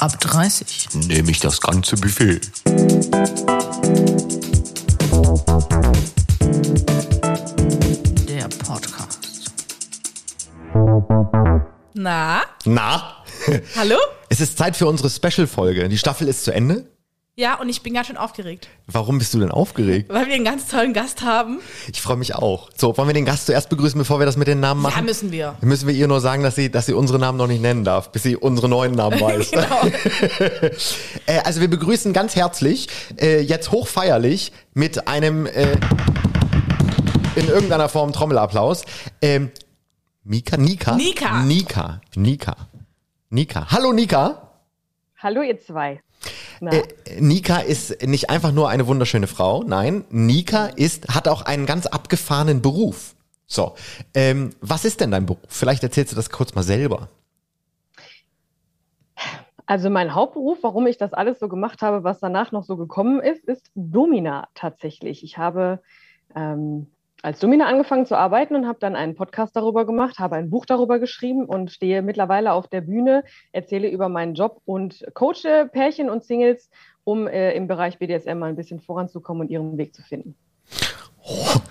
Ab 30. Nehme ich das ganze Buffet. Der Podcast. Na, Na, hallo? es ist Zeit für unsere Special-Folge. Die Staffel ist zu Ende. Ja, und ich bin ganz schön aufgeregt, Warum bist du denn aufgeregt? weil wir einen ganz tollen Gast haben. Ich freue mich auch. So, wollen wir den Gast zuerst begrüßen, bevor wir das mit den Namen machen? Ja, müssen wir. Dann müssen wir ihr nur sagen, dass sie, dass sie unsere Namen noch nicht nennen darf, bis sie unsere neuen Namen weiß. Genau. äh, also wir begrüßen ganz herzlich, äh, jetzt hochfeierlich mit einem äh, in irgendeiner Form Trommelapplaus. Ähm, Mika, Nika? Nika. Nika. Nika. Nika. Hallo Nika. Hallo ihr zwei. Na, Äh, Nika ist nicht einfach nur eine wunderschöne Frau, nein, Nika ist, hat auch einen ganz abgefahrenen Beruf. So, ähm, was ist denn dein Beruf? Vielleicht erzählst du das kurz mal selber. also mein Hauptberuf, warum ich das alles so gemacht habe, was danach noch so gekommen ist, ist Domina tatsächlich. Ich habe ähm, als Domina angefangen zu arbeiten und habe dann einen Podcast darüber gemacht, habe ein Buch darüber geschrieben und stehe mittlerweile auf der Bühne, erzähle über meinen Job und coache Pärchen und Singles, um äh, im Bereich BDSM mal ein bisschen voranzukommen und ihren Weg zu finden.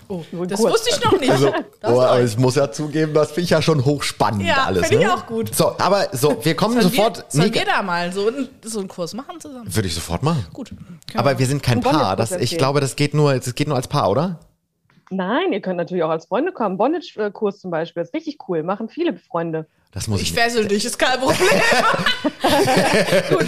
Oh, Nur das kurz. wusste ich noch nicht. Also, Das oh, aber ich muss ja zugeben, das finde ich ja schon hochspannend Ja, alles. finde ich ne? auch gut. So, aber so, wir kommen sollen sofort. wir, sollen wir da mal so, einen- so einen Kurs machen zusammen? würde ich sofort machen. Gut. Aber wir sind kein Ein Paar. Das, ich glaube, das geht nur, das geht nur als Paar, oder? Nein, ihr könnt natürlich auch als Freunde kommen. Bondage-Kurs zum Beispiel, ist richtig cool, machen viele Freunde. Das muss Ich ich. fessel dich, ist kein Problem. Gut.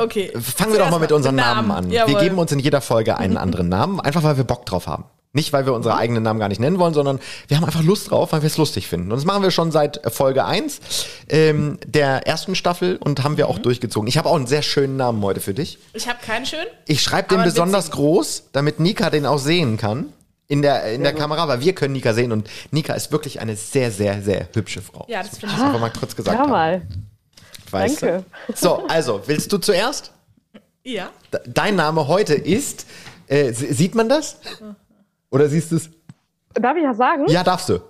okay. Fangen wir doch mal mit unseren Namen, an. Wir Jawohl. geben uns in jeder Folge einen anderen Namen, einfach weil wir Bock drauf haben. Nicht, weil wir unsere eigenen Namen gar nicht nennen wollen, sondern wir haben einfach Lust drauf, weil wir es lustig finden. Und das machen wir schon seit Folge 1 ähm, der ersten Staffel und haben wir Mhm. auch durchgezogen. Ich habe auch einen sehr schönen Namen heute für dich. Ich habe keinen schön. Ich schreibe den besonders witzigen. groß, damit Nika den auch sehen kann. In der, in der Kamera, weil wir können Nika sehen und Nika ist wirklich eine sehr, sehr, sehr hübsche Frau. Ja, das finde muss ich ich einfach mal kurz gesagt Ja, haben. mal. Weißt Danke. Du? So, also, willst du zuerst? Ja. Dein Name heute ist, äh, sieht man das? Oder siehst du es? Darf ich das sagen? Ja, darfst du.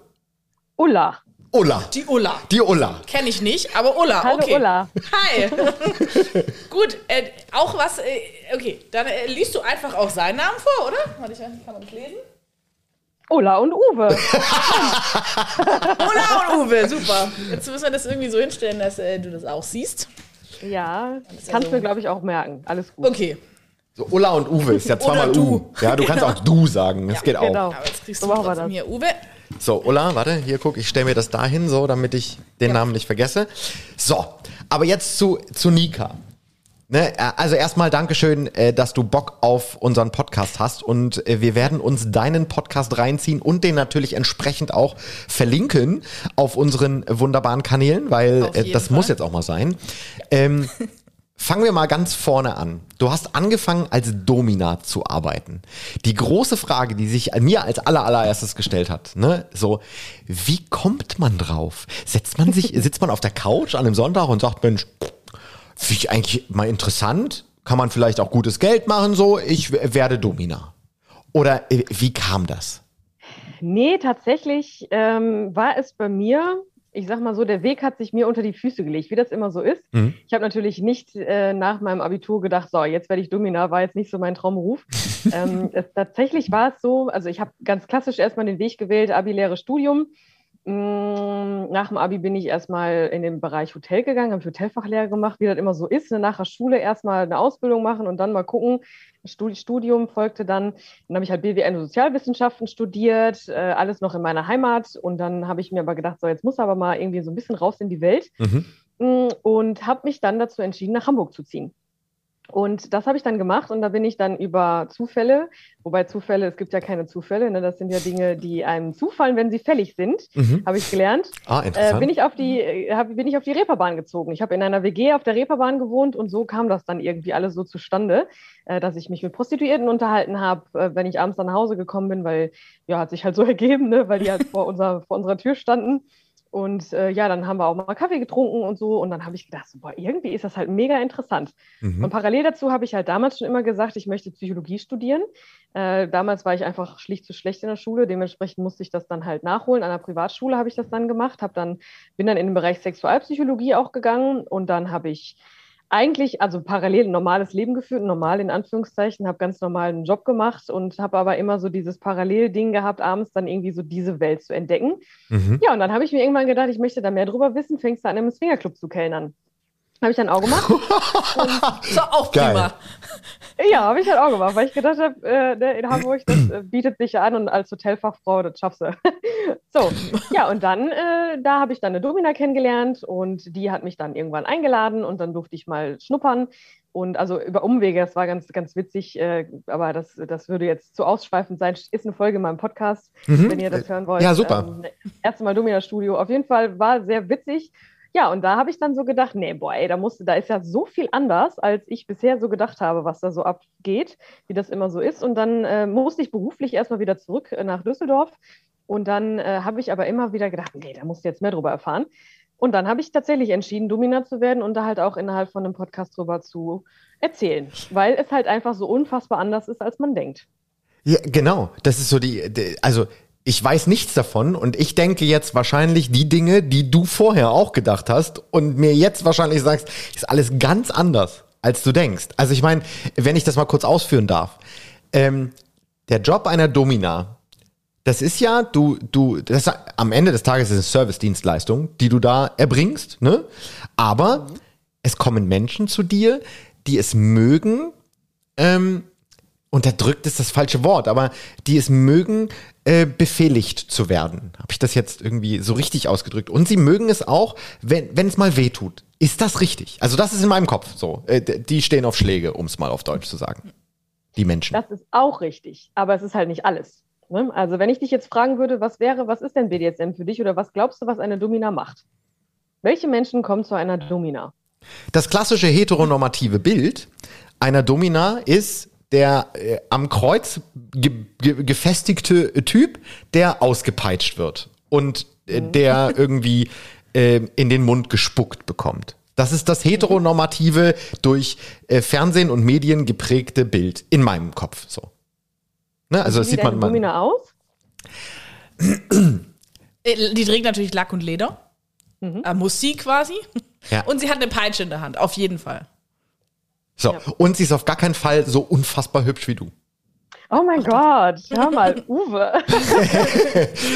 Ulla. Ulla. Die Ulla. Die Ulla. Kenne ich nicht, aber Ulla. Hallo okay. Ulla. Hi. Gut, äh, auch was, äh, okay, dann äh, liest du einfach auch seinen Namen vor, oder? Warte, ich kann man das lesen? Ulla und Uwe. Ulla und Uwe, super. Jetzt müssen wir das irgendwie so hinstellen, dass äh, du das auch siehst. Ja, ist kannst also- mir, glaube ich, auch merken. Alles gut. Okay, So, Ulla und Uwe ist ja zweimal du. U. Ja, du kannst auch du sagen. Das geht auch. Genau. aber jetzt kriegst So du das. hier Uwe. So, Ulla, warte, hier guck, ich stelle mir das dahin, so, damit ich den Namen nicht vergesse. So, aber jetzt zu, zu Nika. Ne, äh, also erstmal Dankeschön, äh, dass du Bock auf unseren Podcast hast und äh, wir werden uns deinen Podcast reinziehen und den natürlich entsprechend auch verlinken auf unseren wunderbaren Kanälen, weil das Fall. muss jetzt auch mal sein. Ähm, Fangen wir mal ganz vorne an. Du hast angefangen als Domina zu arbeiten. Die große Frage, die sich mir als aller allererstes gestellt hat, ne, so, wie kommt man drauf? Setzt man sich, sitzt man auf der Couch an einem Sonntag und sagt, Mensch, finde ich eigentlich mal interessant, kann man vielleicht auch gutes Geld machen, so, ich werde Domina. Oder äh, wie kam das? Nee, tatsächlich ähm, war es bei mir, ich sag mal so, der Weg hat sich mir unter die Füße gelegt, wie das immer so ist. Mhm. Ich habe natürlich nicht äh, nach meinem Abitur gedacht, so, jetzt werde ich Domina, war jetzt nicht so mein Traumberuf. ähm, es, tatsächlich war es so, also ich habe ganz klassisch erstmal den Weg gewählt, Abi-Lehre Studium. Mm, Nach dem Abi bin ich erstmal in den Bereich Hotel gegangen, habe Hotelfachlehre gemacht, wie das immer so ist. Ne? Nach der Schule erstmal eine Ausbildung machen und dann mal gucken. Studi- Studium folgte dann. Dann habe ich halt BWN und Sozialwissenschaften studiert, äh, alles noch in meiner Heimat. Und dann habe ich mir aber gedacht, so jetzt muss aber mal irgendwie so ein bisschen raus in die Welt. Mhm. Mm, Und habe mich dann dazu entschieden, nach Hamburg zu ziehen. Und das habe ich dann gemacht und da bin ich dann über Zufälle, wobei Zufälle, es gibt ja keine Zufälle, ne? das sind ja Dinge, die einem zufallen, wenn sie fällig sind, Mhm. habe ich gelernt. Ah, Äh, interessant. bin ich auf die, äh, hab, bin ich auf die Reeperbahn gezogen. Ich habe in einer WG auf der Reeperbahn gewohnt und so kam das dann irgendwie alles so zustande, äh, dass ich mich mit Prostituierten unterhalten habe, äh, wenn ich abends dann nach Hause gekommen bin, weil ja, hat sich halt so ergeben, ne? weil die halt vor, unserer, vor unserer Tür standen. Und äh, ja, dann haben wir auch mal Kaffee getrunken und so. Und dann habe ich gedacht, so, boah, irgendwie ist das halt mega interessant. Mhm. Und parallel dazu habe ich halt damals schon immer gesagt, ich möchte Psychologie studieren. Äh, damals war ich einfach schlicht zu schlecht in der Schule. Dementsprechend musste ich das dann halt nachholen. An der Privatschule habe ich das dann gemacht. Hab dann, bin dann in den Bereich Sexualpsychologie auch gegangen. Und dann habe ich eigentlich, also parallel ein normales Leben geführt, normal in Anführungszeichen, habe ganz normal einen Job gemacht und habe aber immer so dieses Parallelding gehabt, abends dann irgendwie so diese Welt zu entdecken. Mhm. Ja, und dann habe ich mir irgendwann gedacht, ich möchte da mehr drüber wissen, fängst du an, im Swingerclub zu kellnern. Habe ich dann auch gemacht. So, auch Geil. prima. Ja, habe ich halt auch gemacht, weil ich gedacht habe, äh, ne, in Hamburg, das äh, bietet sich ja an und als Hotelfachfrau, das schaffst du. so, ja, und dann, äh, da habe ich dann eine Domina kennengelernt und die hat mich dann irgendwann eingeladen und dann durfte ich mal schnuppern. Und also über Umwege, das war ganz, ganz witzig, äh, aber das, das würde jetzt zu ausschweifend sein. Ist eine Folge in meinem Podcast, Mhm. wenn ihr das hören wollt. Ja, super. Ähm, erste Mal Domina Studio. Auf jeden Fall war sehr witzig. Ja, und da habe ich dann so gedacht, nee, boah, ey, da musste, da ist ja so viel anders, als ich bisher so gedacht habe, was da so abgeht, wie das immer so ist. Und dann äh, musste ich beruflich erstmal wieder zurück äh, nach Düsseldorf. Und dann äh, habe ich aber immer wieder gedacht, nee, da musst du jetzt mehr drüber erfahren. Und dann habe ich tatsächlich entschieden, Domina zu werden und da halt auch innerhalb von einem Podcast drüber zu erzählen, weil es halt einfach so unfassbar anders ist, als man denkt. Ja, genau. Das ist so die, die, also ich weiß nichts davon und ich denke jetzt wahrscheinlich die Dinge, die du vorher auch gedacht hast und mir jetzt wahrscheinlich sagst, ist alles ganz anders, als du denkst. Also ich meine, wenn ich das mal kurz ausführen darf, ähm, der Job einer Domina, das ist ja, du, du, das am Ende des Tages ist es eine Service-Dienstleistung, die du da erbringst, ne? Aber es kommen Menschen zu dir, die es mögen, ähm, unterdrückt ist das falsche Wort, aber die es mögen, äh, befehligt zu werden. Habe ich das jetzt irgendwie so richtig ausgedrückt? Und sie mögen es auch, wenn, wenn es mal weh tut. Ist das richtig? Also das ist in meinem Kopf so. Äh, die stehen auf Schläge, um es mal auf Deutsch zu sagen. Die Menschen. Das ist auch richtig, aber es ist halt nicht alles. Ne? Also wenn ich dich jetzt fragen würde, was wäre, was ist denn BDSM für dich oder was glaubst du, was eine Domina macht? Welche Menschen kommen zu einer Domina? Das klassische heteronormative Bild einer Domina ist der äh, am Kreuz ge ge gefestigte Typ, der ausgepeitscht wird und äh, der irgendwie äh, in den Mund gespuckt bekommt. Das ist das heteronormative, durch äh, Fernsehen und Medien geprägte Bild in meinem Kopf. So. Ne? Also das Wie sieht eine man. Domina aus? Äh, Die trägt natürlich Lack und Leder. Äh, muss sie quasi. Ja. Und sie hat eine Peitsche in der Hand, auf jeden Fall. So. Und sie ist auf gar keinen Fall so unfassbar hübsch wie du. Oh mein Gott, hör mal, Uwe.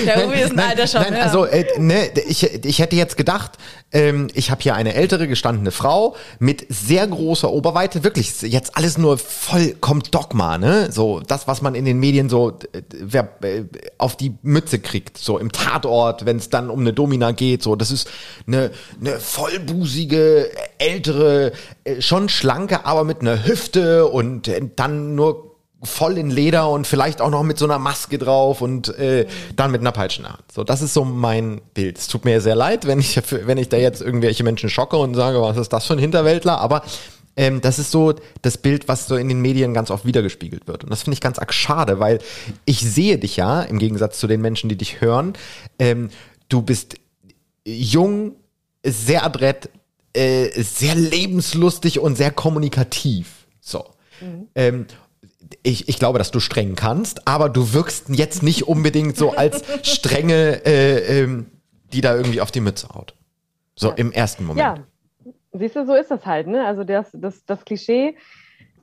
Der Uwe ist ein alter Schauspieler. Nein, also äh, ne, ich, ich hätte jetzt gedacht, ähm, ich habe hier eine ältere gestandene Frau mit sehr großer Oberweite, wirklich jetzt alles nur vollkommen Dogma, ne? So das, was man in den Medien so äh, wer, äh, auf die Mütze kriegt, so im Tatort, wenn es dann um eine Domina geht, so das ist eine, eine vollbusige, ältere, äh, schon schlanke, aber mit einer Hüfte und äh, dann nur voll in Leder und vielleicht auch noch mit so einer Maske drauf und äh, dann mit einer Peitsche in der Hand. So, das ist so mein Bild. Es tut mir sehr leid, wenn ich, wenn ich da jetzt irgendwelche Menschen schocke und sage, was ist das für ein Hinterwäldler, aber ähm, das ist so das Bild, was so in den Medien ganz oft wiedergespiegelt wird. Und das finde ich ganz arg schade, weil ich sehe dich ja, im Gegensatz zu den Menschen, die dich hören, ähm, du bist jung, sehr adrett, äh, sehr lebenslustig und sehr kommunikativ. So. Ähm, ich, ich glaube, dass du streng kannst, aber du wirkst jetzt nicht unbedingt so als strenge, äh, ähm, die da irgendwie auf die Mütze haut. So Ja. im ersten Moment. Ja, siehst du, so ist das halt. Ne? Also das, das, das Klischee,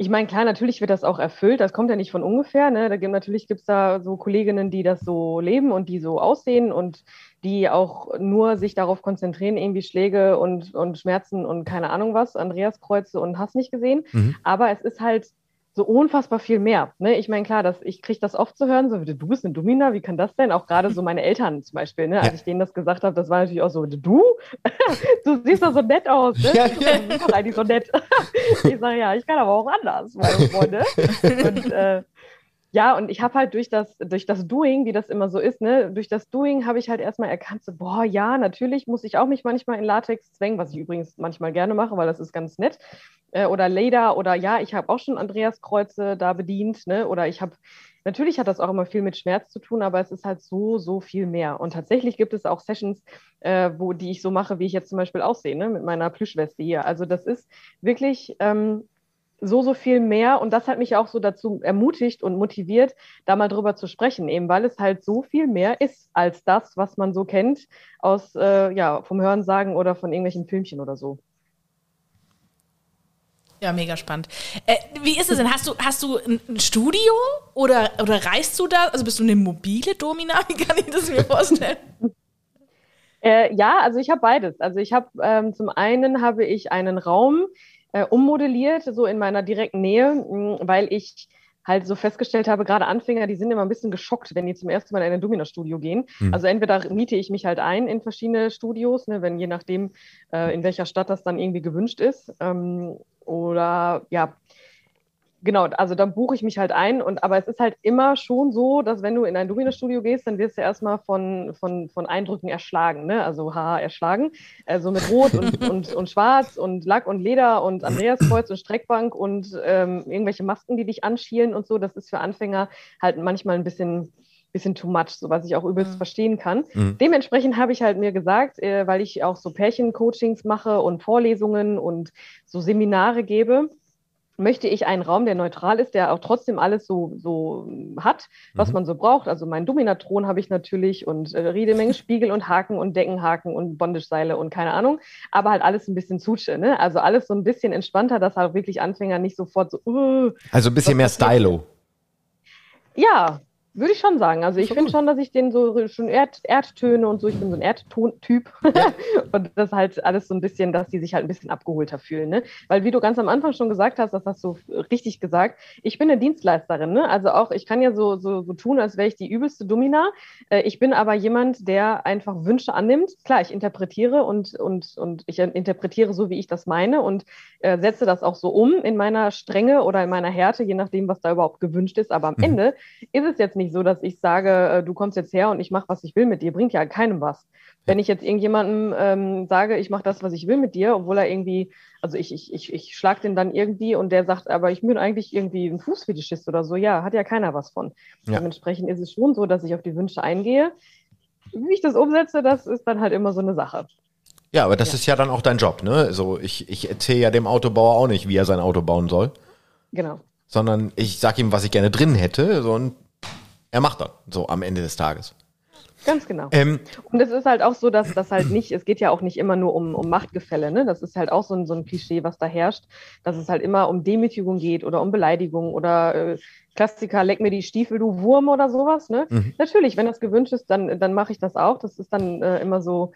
ich meine, klar, natürlich wird das auch erfüllt, das kommt ja nicht von ungefähr. Ne? Da gibt, natürlich gibt es da so Kolleginnen, die das so leben und die so aussehen und die auch nur sich darauf konzentrieren, irgendwie Schläge und, und Schmerzen und keine Ahnung was, Andreaskreuze und hast nicht gesehen. Mhm. Aber es ist halt so unfassbar viel mehr. Ne? Ich meine, klar, das, ich kriege das oft zu hören, so, du bist eine Domina, wie kann das denn? Auch gerade so meine Eltern zum Beispiel, ne? als Ja. ich denen das gesagt habe, das war natürlich auch so, du? du siehst doch so nett aus, ne? Ja, Du bist doch eigentlich so nett. ich sage, ja, ich kann aber auch anders, meine Freunde. Und äh, ja, und ich habe halt durch das, durch das Doing, wie das immer so ist, ne, durch das Doing habe ich halt erstmal erkannt, so, boah, ja, natürlich muss ich auch mich manchmal in Latex zwängen, was ich übrigens manchmal gerne mache, weil das ist ganz nett. Äh, oder Leder oder ja, ich habe auch schon Andreaskreuze da bedient, ne? Oder ich habe, natürlich hat das auch immer viel mit Schmerz zu tun, aber es ist halt so, so viel mehr. Und tatsächlich gibt es auch Sessions, äh, wo die ich so mache, wie ich jetzt zum Beispiel aussehe, ne? Mit meiner Plüschweste hier. Also das ist wirklich. Ähm, so, so viel mehr. Und das hat mich auch so dazu ermutigt und motiviert, da mal drüber zu sprechen, eben weil es halt so viel mehr ist als das, was man so kennt aus, äh, ja, vom Hörensagen oder von irgendwelchen Filmchen oder so. Ja, mega spannend. Äh, wie ist es denn? Hast du, hast du ein Studio oder, oder reist du da? Also bist du eine mobile Domina? Wie kann ich das mir vorstellen? Äh, ja, also ich habe beides. Also ich habe ähm, zum einen habe ich einen Raum äh, ummodelliert, so in meiner direkten Nähe, mh, weil ich halt so festgestellt habe, gerade Anfänger, die sind immer ein bisschen geschockt, wenn die zum ersten Mal in ein Domina-Studio gehen. Also entweder miete ich mich halt ein in verschiedene Studios, ne, wenn je nachdem, äh, in welcher Stadt das dann irgendwie gewünscht ist. Ähm, oder ja, Genau, also dann buche ich mich halt ein und aber es ist halt immer schon so, dass wenn du in ein Domino-Studio gehst, dann wirst du erstmal von, von, von Eindrücken erschlagen, ne? Also haha, erschlagen. Also mit Rot und, und, und Schwarz und Lack und Leder und Andreaskreuz und Streckbank und ähm, irgendwelche Masken, die dich anschielen und so. Das ist für Anfänger halt manchmal ein bisschen bisschen too much, so was ich auch übelst verstehen kann. Dementsprechend habe ich halt mir gesagt, äh, weil ich auch so Pärchen-Coachings mache und Vorlesungen und so Seminare gebe, möchte ich einen Raum, der neutral ist, der auch trotzdem alles so, so hat, was man so braucht. Also meinen Dominatron habe ich natürlich und äh, jede Menge Spiegel und Haken und Deckenhaken und Bondage-Seile und keine Ahnung, aber halt alles ein bisschen Zutsche, ne? Also alles so ein bisschen entspannter, dass halt wirklich Anfänger nicht sofort so, uh, Also ein bisschen mehr Stylo. ja, würde ich schon sagen. Also ich finde schon, dass ich den so schon Erd, Erdtöne und so, ich bin so ein Erdton-Typ. und das halt alles so ein bisschen, dass die sich halt ein bisschen abgeholter fühlen. Ne? Weil wie du ganz am Anfang schon gesagt hast, das hast du richtig gesagt, ich bin eine Dienstleisterin. Ne? Also auch, ich kann ja so, so, so tun, als wäre ich die übelste Domina. Äh, ich bin aber jemand, der einfach Wünsche annimmt. Klar, ich interpretiere und, und, und ich interpretiere so, wie ich das meine und äh, setze das auch so um in meiner Strenge oder in meiner Härte, je nachdem, was da überhaupt gewünscht ist. Aber am Ende ist es jetzt nicht so, dass ich sage, äh, du kommst jetzt her und ich mache, was ich will mit dir. Bringt ja keinem was. Wenn ich jetzt irgendjemandem ähm, sage, ich mache das, was ich will mit dir, obwohl er irgendwie, also ich, ich, ich, ich schlag den dann irgendwie und der sagt, aber ich bin eigentlich irgendwie ein Fußfetischist oder so, ja, hat ja keiner was von. Ja. Dementsprechend ist es schon so, dass ich auf die Wünsche eingehe. Wie ich das umsetze, das ist dann halt immer so eine Sache. Ja, aber das ist ja dann auch dein Job, ne? Also ich, ich erzähle ja dem Autobauer auch nicht, wie er sein Auto bauen soll, Genau. sondern ich sag ihm, was ich gerne drin hätte, so, und er macht dann, so am Ende des Tages. Ganz genau. Ähm, Und es ist halt auch so, dass das halt nicht, es geht ja auch nicht immer nur um, um Machtgefälle, ne? Das ist halt auch so ein, so ein Klischee, was da herrscht, dass es halt immer um Demütigung geht oder um Beleidigung oder äh, Klassiker, leck mir die Stiefel, du Wurm oder sowas, ne? Natürlich, wenn das gewünscht ist, dann, dann mache ich das auch. Das ist dann äh, immer so,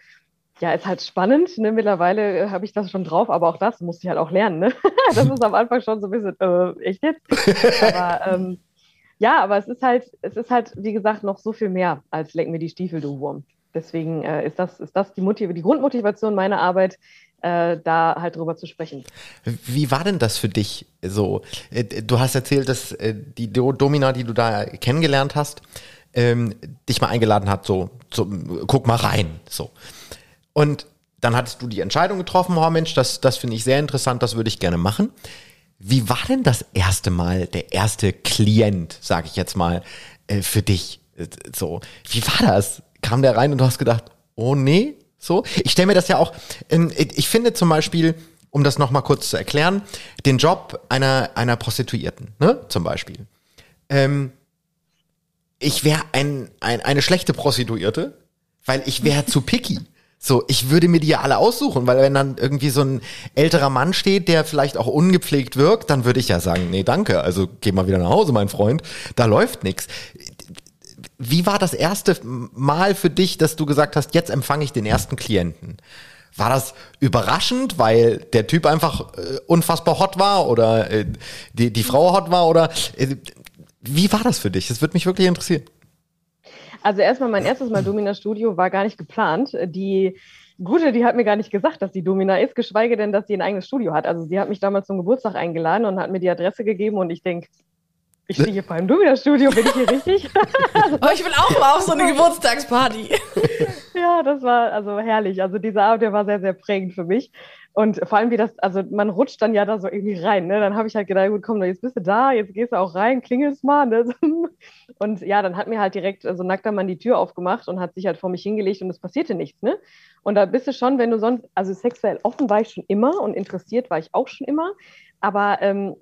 ja, ist halt spannend. Ne? Mittlerweile äh, habe ich das schon drauf, aber auch das musste ich halt auch lernen. Ne? das ist am Anfang schon so ein bisschen, äh, echt jetzt? aber ähm, ja, aber es ist halt, es ist halt, wie gesagt, noch so viel mehr als leck mir die Stiefel, du Wurm. Deswegen äh, ist das, ist das die, Motiv die Grundmotivation meiner Arbeit, äh, da halt drüber zu sprechen. Wie war denn das für dich so? Äh, Du hast erzählt, dass äh, die Do- Domina, die du da kennengelernt hast, ähm, dich mal eingeladen hat, so, so, guck mal rein, so. Und dann hattest du die Entscheidung getroffen, oh Mensch, das, das finde ich sehr interessant, das würde ich gerne machen. Wie war denn das erste Mal der erste Klient, sage ich jetzt mal, äh, für dich? Äh, So, wie war das? Kam der rein und du hast gedacht, oh nee, so? Ich stelle mir das ja auch, ich finde zum Beispiel, um das nochmal kurz zu erklären, den Job einer, einer Prostituierten, ne, zum Beispiel. Ähm, ich wäre ein, ein, eine schlechte Prostituierte, weil ich wäre zu picky. So, ich würde mir die ja alle aussuchen, weil wenn dann irgendwie so ein älterer Mann steht, der vielleicht auch ungepflegt wirkt, dann würde ich ja sagen, nee, danke, also geh mal wieder nach Hause, mein Freund, da läuft nix. Wie war das erste Mal für dich, dass du gesagt hast, jetzt empfange ich den ersten Klienten? War das überraschend, weil der Typ einfach äh, unfassbar hot war oder äh, die, die Frau hot war oder äh, wie war das für dich? Das würde mich wirklich interessieren. Also erstmal mein erstes Mal Domina Studio war gar nicht geplant. Die Gute, die hat mir gar nicht gesagt, dass die Domina ist, geschweige denn, dass sie ein eigenes Studio hat. Also sie hat mich damals zum Geburtstag eingeladen und hat mir die Adresse gegeben und ich denke, ich stehe hier vor einem Domina-Studio, bin ich hier richtig? Oh, ich will auch mal auf so eine Geburtstagsparty. Ja, das war also herrlich. Also dieser Abend, der war sehr, sehr prägend für mich. Und vor allem, wie das, also man rutscht dann ja da so irgendwie rein. Ne? Dann habe ich halt gedacht, gut, komm, jetzt bist du da, jetzt gehst du auch rein, klingelst mal. Ne? Und ja, dann hat mir halt direkt so also nackter Mann die Tür aufgemacht und hat sich halt vor mich hingelegt und es passierte nichts. Ne? Und da bist du schon, wenn du sonst, also sexuell offen war ich schon immer und interessiert war ich auch schon immer. Aber ähm,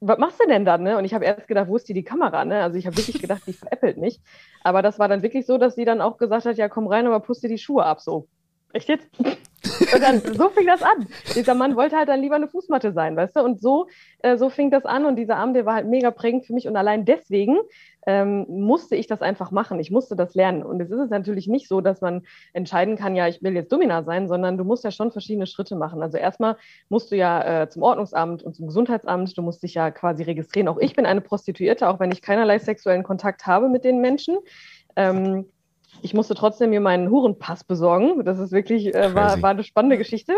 was machst du denn dann? Ne? Und ich habe erst gedacht, wo ist die, die Kamera? Ne? Also ich habe wirklich gedacht, die veräppelt nicht. Aber das war dann wirklich so, dass sie dann auch gesagt hat, ja, komm rein, aber puste die Schuhe ab. So. echt jetzt? Und dann, so fing das an. Dieser Mann wollte halt dann lieber eine Fußmatte sein, weißt du? Und so, äh, so fing das an und dieser Abend, der war halt mega prägend für mich und allein deswegen ähm, musste ich das einfach machen. Ich musste das lernen. Und es ist natürlich nicht so, dass man entscheiden kann, ja, ich will jetzt Domina sein, sondern du musst ja schon verschiedene Schritte machen. Also erstmal musst du ja äh, zum Ordnungsamt und zum Gesundheitsamt, du musst dich ja quasi registrieren. Auch ich bin eine Prostituierte, auch wenn ich keinerlei sexuellen Kontakt habe mit den Menschen. Ähm, ich musste trotzdem mir meinen Hurenpass besorgen. Das ist wirklich, äh, war, war eine spannende Geschichte.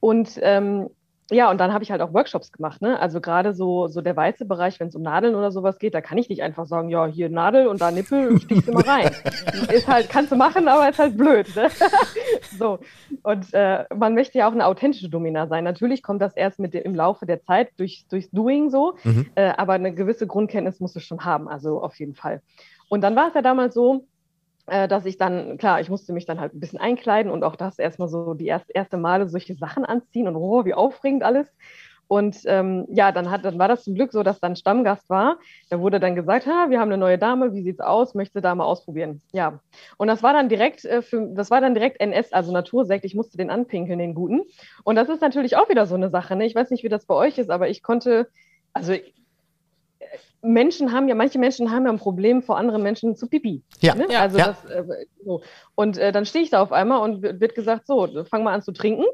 Und ähm, ja, und dann habe ich halt auch Workshops gemacht. Ne? Also gerade so, so der weiße Bereich, wenn es um Nadeln oder sowas geht, da kann ich nicht einfach sagen, ja, hier Nadel und da Nippel, stichst du mal rein. ist halt, kannst du machen, aber ist halt blöd. Ne? so. Und äh, man möchte ja auch eine authentische Domina sein. Natürlich kommt das erst mit dem, im Laufe der Zeit durch, durchs Doing so, mhm. äh, aber eine gewisse Grundkenntnis musst du schon haben, also auf jeden Fall. Und dann war es ja damals so, dass ich dann, klar, ich musste mich dann halt ein bisschen einkleiden und auch das erstmal so die erst, erste Male solche Sachen anziehen und oh, wie aufregend alles. Und ähm, ja, dann, hat, dann war das zum Glück so, dass dann Stammgast war. Da wurde dann gesagt, ha, wir haben eine neue Dame, wie sieht's aus? Möchte da mal ausprobieren? Ja. Und das war dann direkt äh, für, das war dann direkt NS, also Natursekt. Ich musste den anpinkeln, den guten. Und das ist natürlich auch wieder so eine Sache. Ne? Ich weiß nicht, wie das bei euch ist, aber ich konnte, also Menschen haben ja, manche Menschen haben ja ein Problem, vor anderen Menschen zu pipi. Ja. Ne? ja. Also ja. Das, äh, so. Und äh, dann stehe ich da auf einmal und wird gesagt, so, fang mal an zu trinken.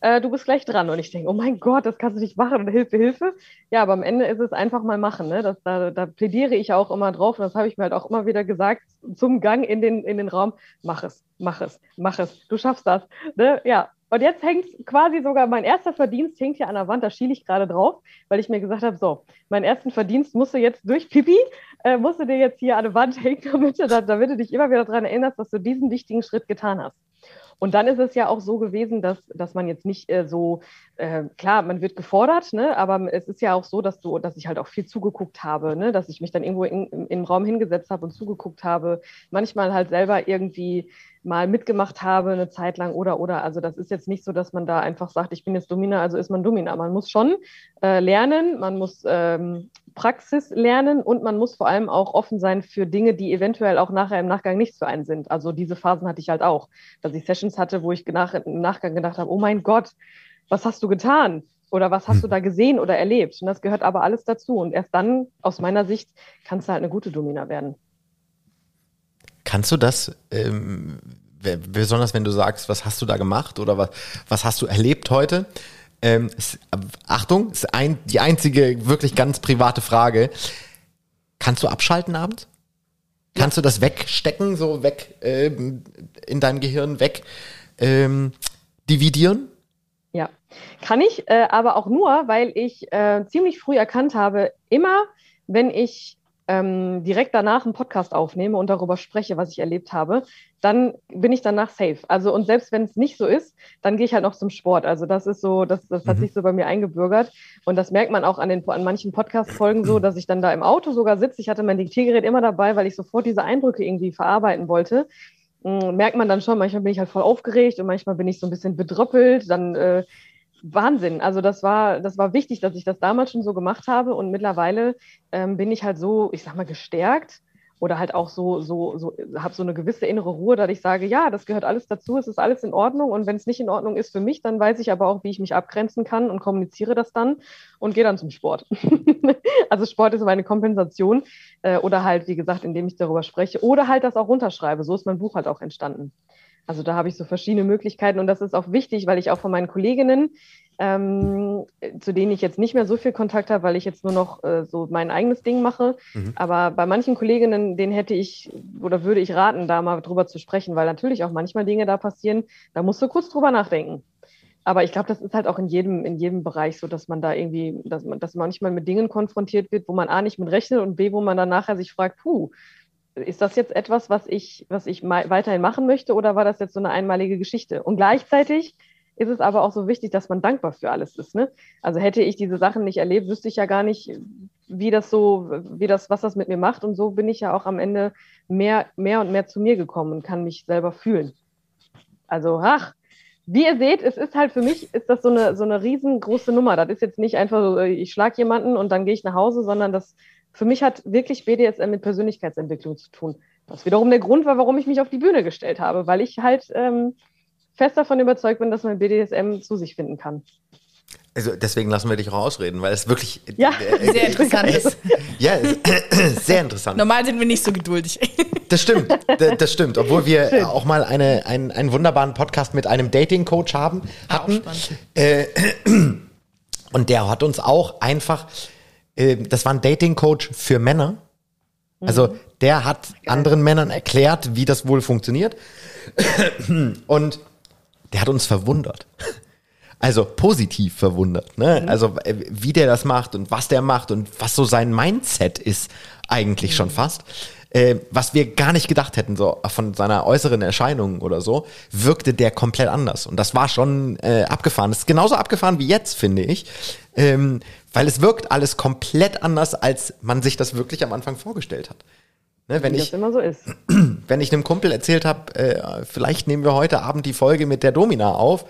Äh, du bist gleich dran. Und ich denke, oh mein Gott, das kannst du nicht machen. Hilfe, Hilfe. Ja, aber am Ende ist es einfach mal machen. Ne? Das, da, da plädiere ich auch immer drauf. Und das habe ich mir halt auch immer wieder gesagt zum Gang in den, in den Raum. Mach es, mach es, mach es. Du schaffst das. Ne? Ja, und jetzt hängt quasi sogar mein erster Verdienst hängt hier an der Wand, da schiele ich gerade drauf, weil ich mir gesagt habe, so, meinen ersten Verdienst musst du jetzt durch Pipi, äh, musst du dir jetzt hier an der Wand hängen, damit du, damit du dich immer wieder daran erinnerst, dass du diesen wichtigen Schritt getan hast. Und dann ist es ja auch so gewesen, dass, dass man jetzt nicht äh, so, äh, klar, man wird gefordert, ne? aber es ist ja auch so, dass, du, dass ich halt auch viel zugeguckt habe, ne? dass ich mich dann irgendwo in, im Raum hingesetzt habe und zugeguckt habe, manchmal halt selber irgendwie mal mitgemacht habe eine Zeit lang oder oder. Also das ist jetzt nicht so, dass man da einfach sagt, ich bin jetzt Domina, also ist man Domina. Man muss schon äh, lernen, man muss ähm, Praxis lernen und man muss vor allem auch offen sein für Dinge, die eventuell auch nachher im Nachgang nichts für einen sind. Also diese Phasen hatte ich halt auch, dass ich Sessions hatte, wo ich nach, im Nachgang gedacht habe, oh mein Gott, was hast du getan? Oder was hast du hm. da gesehen oder erlebt? Und das gehört aber alles dazu. Und erst dann, aus meiner Sicht, kannst du halt eine gute Domina werden. Kannst du das, ähm, besonders wenn du sagst, was hast du da gemacht oder was, was hast du erlebt heute? Ähm, ist, Achtung, ist ein, die einzige wirklich ganz private Frage. Kannst du abschalten abends? Kannst du das wegstecken, so weg ähm, in deinem Gehirn weg ähm, dividieren? Ja, kann ich, äh, aber auch nur, weil ich äh, ziemlich früh erkannt habe, immer wenn ich ähm, direkt danach einen Podcast aufnehme und darüber spreche, was ich erlebt habe, dann bin ich danach safe. Also und selbst wenn es nicht so ist, dann gehe ich halt noch zum Sport. Also das ist so, das, das mhm. hat sich so bei mir eingebürgert und das merkt man auch an den an manchen Podcast-Folgen so, dass ich dann da im Auto sogar sitze. Ich hatte mein Diktiergerät immer dabei, weil ich sofort diese Eindrücke irgendwie verarbeiten wollte. Mhm, merkt man dann schon, manchmal bin ich halt voll aufgeregt und manchmal bin ich so ein bisschen bedröppelt, dann äh, Wahnsinn. Also das war, das war wichtig, dass ich das damals schon so gemacht habe und mittlerweile ähm, bin ich halt so, ich sag mal, gestärkt oder halt auch so, so, so, habe so eine gewisse innere Ruhe, dass ich sage, ja, das gehört alles dazu, es ist alles in Ordnung und wenn es nicht in Ordnung ist für mich, dann weiß ich aber auch, wie ich mich abgrenzen kann und kommuniziere das dann und gehe dann zum Sport. also Sport ist meine Kompensation äh, oder halt, wie gesagt, indem ich darüber spreche oder halt das auch runterschreibe. So ist mein Buch halt auch entstanden. Also da habe ich so verschiedene Möglichkeiten und das ist auch wichtig, weil ich auch von meinen Kolleginnen, ähm, zu denen ich jetzt nicht mehr so viel Kontakt habe, weil ich jetzt nur noch äh, so mein eigenes Ding mache. Mhm. Aber bei manchen Kolleginnen, denen hätte ich oder würde ich raten, da mal drüber zu sprechen, weil natürlich auch manchmal Dinge da passieren, da musst du kurz drüber nachdenken. Aber ich glaube, das ist halt auch in jedem, in jedem Bereich so, dass man da irgendwie, dass man, dass manchmal mit Dingen konfrontiert wird, wo man A nicht mit rechnet und B, wo man dann nachher sich fragt, puh, ist das jetzt etwas, was ich, was ich weiterhin machen möchte oder war das jetzt so eine einmalige Geschichte? Und gleichzeitig ist es aber auch so wichtig, dass man dankbar für alles ist. Ne? Also hätte ich diese Sachen nicht erlebt, wüsste ich ja gar nicht, wie das so, wie das, was das mit mir macht. Und so bin ich ja auch am Ende mehr, mehr und mehr zu mir gekommen und kann mich selber fühlen. Also, ach, wie ihr seht, es ist halt für mich, ist das so eine, so eine riesengroße Nummer. Das ist jetzt nicht einfach so, ich schlage jemanden und dann gehe ich nach Hause, sondern das für mich hat wirklich BDSM mit Persönlichkeitsentwicklung zu tun. Was wiederum der Grund war, warum ich mich auf die Bühne gestellt habe, weil ich halt ähm, fest davon überzeugt bin, dass man BDSM zu sich finden kann. Also deswegen lassen wir dich auch ausreden, weil es wirklich Ja. äh, Sehr interessant ist. ja, ist sehr interessant. Normal sind wir nicht so geduldig. Das stimmt, das stimmt. Obwohl wir auch mal eine, einen, einen wunderbaren Podcast mit einem Dating-Coach haben, hatten. spannend. Äh, und der hat uns auch einfach, äh, das war ein Dating-Coach für Männer. Also der hat anderen Männern erklärt, wie das wohl funktioniert. Und der hat uns verwundert. Also positiv verwundert, ne? Also äh, wie der das macht und was der macht und was so sein Mindset ist, eigentlich schon fast. Äh, was wir gar nicht gedacht hätten, so von seiner äußeren Erscheinung oder so, wirkte der komplett anders. Und das war schon äh, abgefahren. Das ist genauso abgefahren wie jetzt, finde ich. Ähm, weil es wirkt alles komplett anders, als man sich das wirklich am Anfang vorgestellt hat. Ne, wenn Wie ich das immer so ist. wenn ich einem Kumpel erzählt habe, äh, vielleicht nehmen wir heute Abend die Folge mit der Domina auf,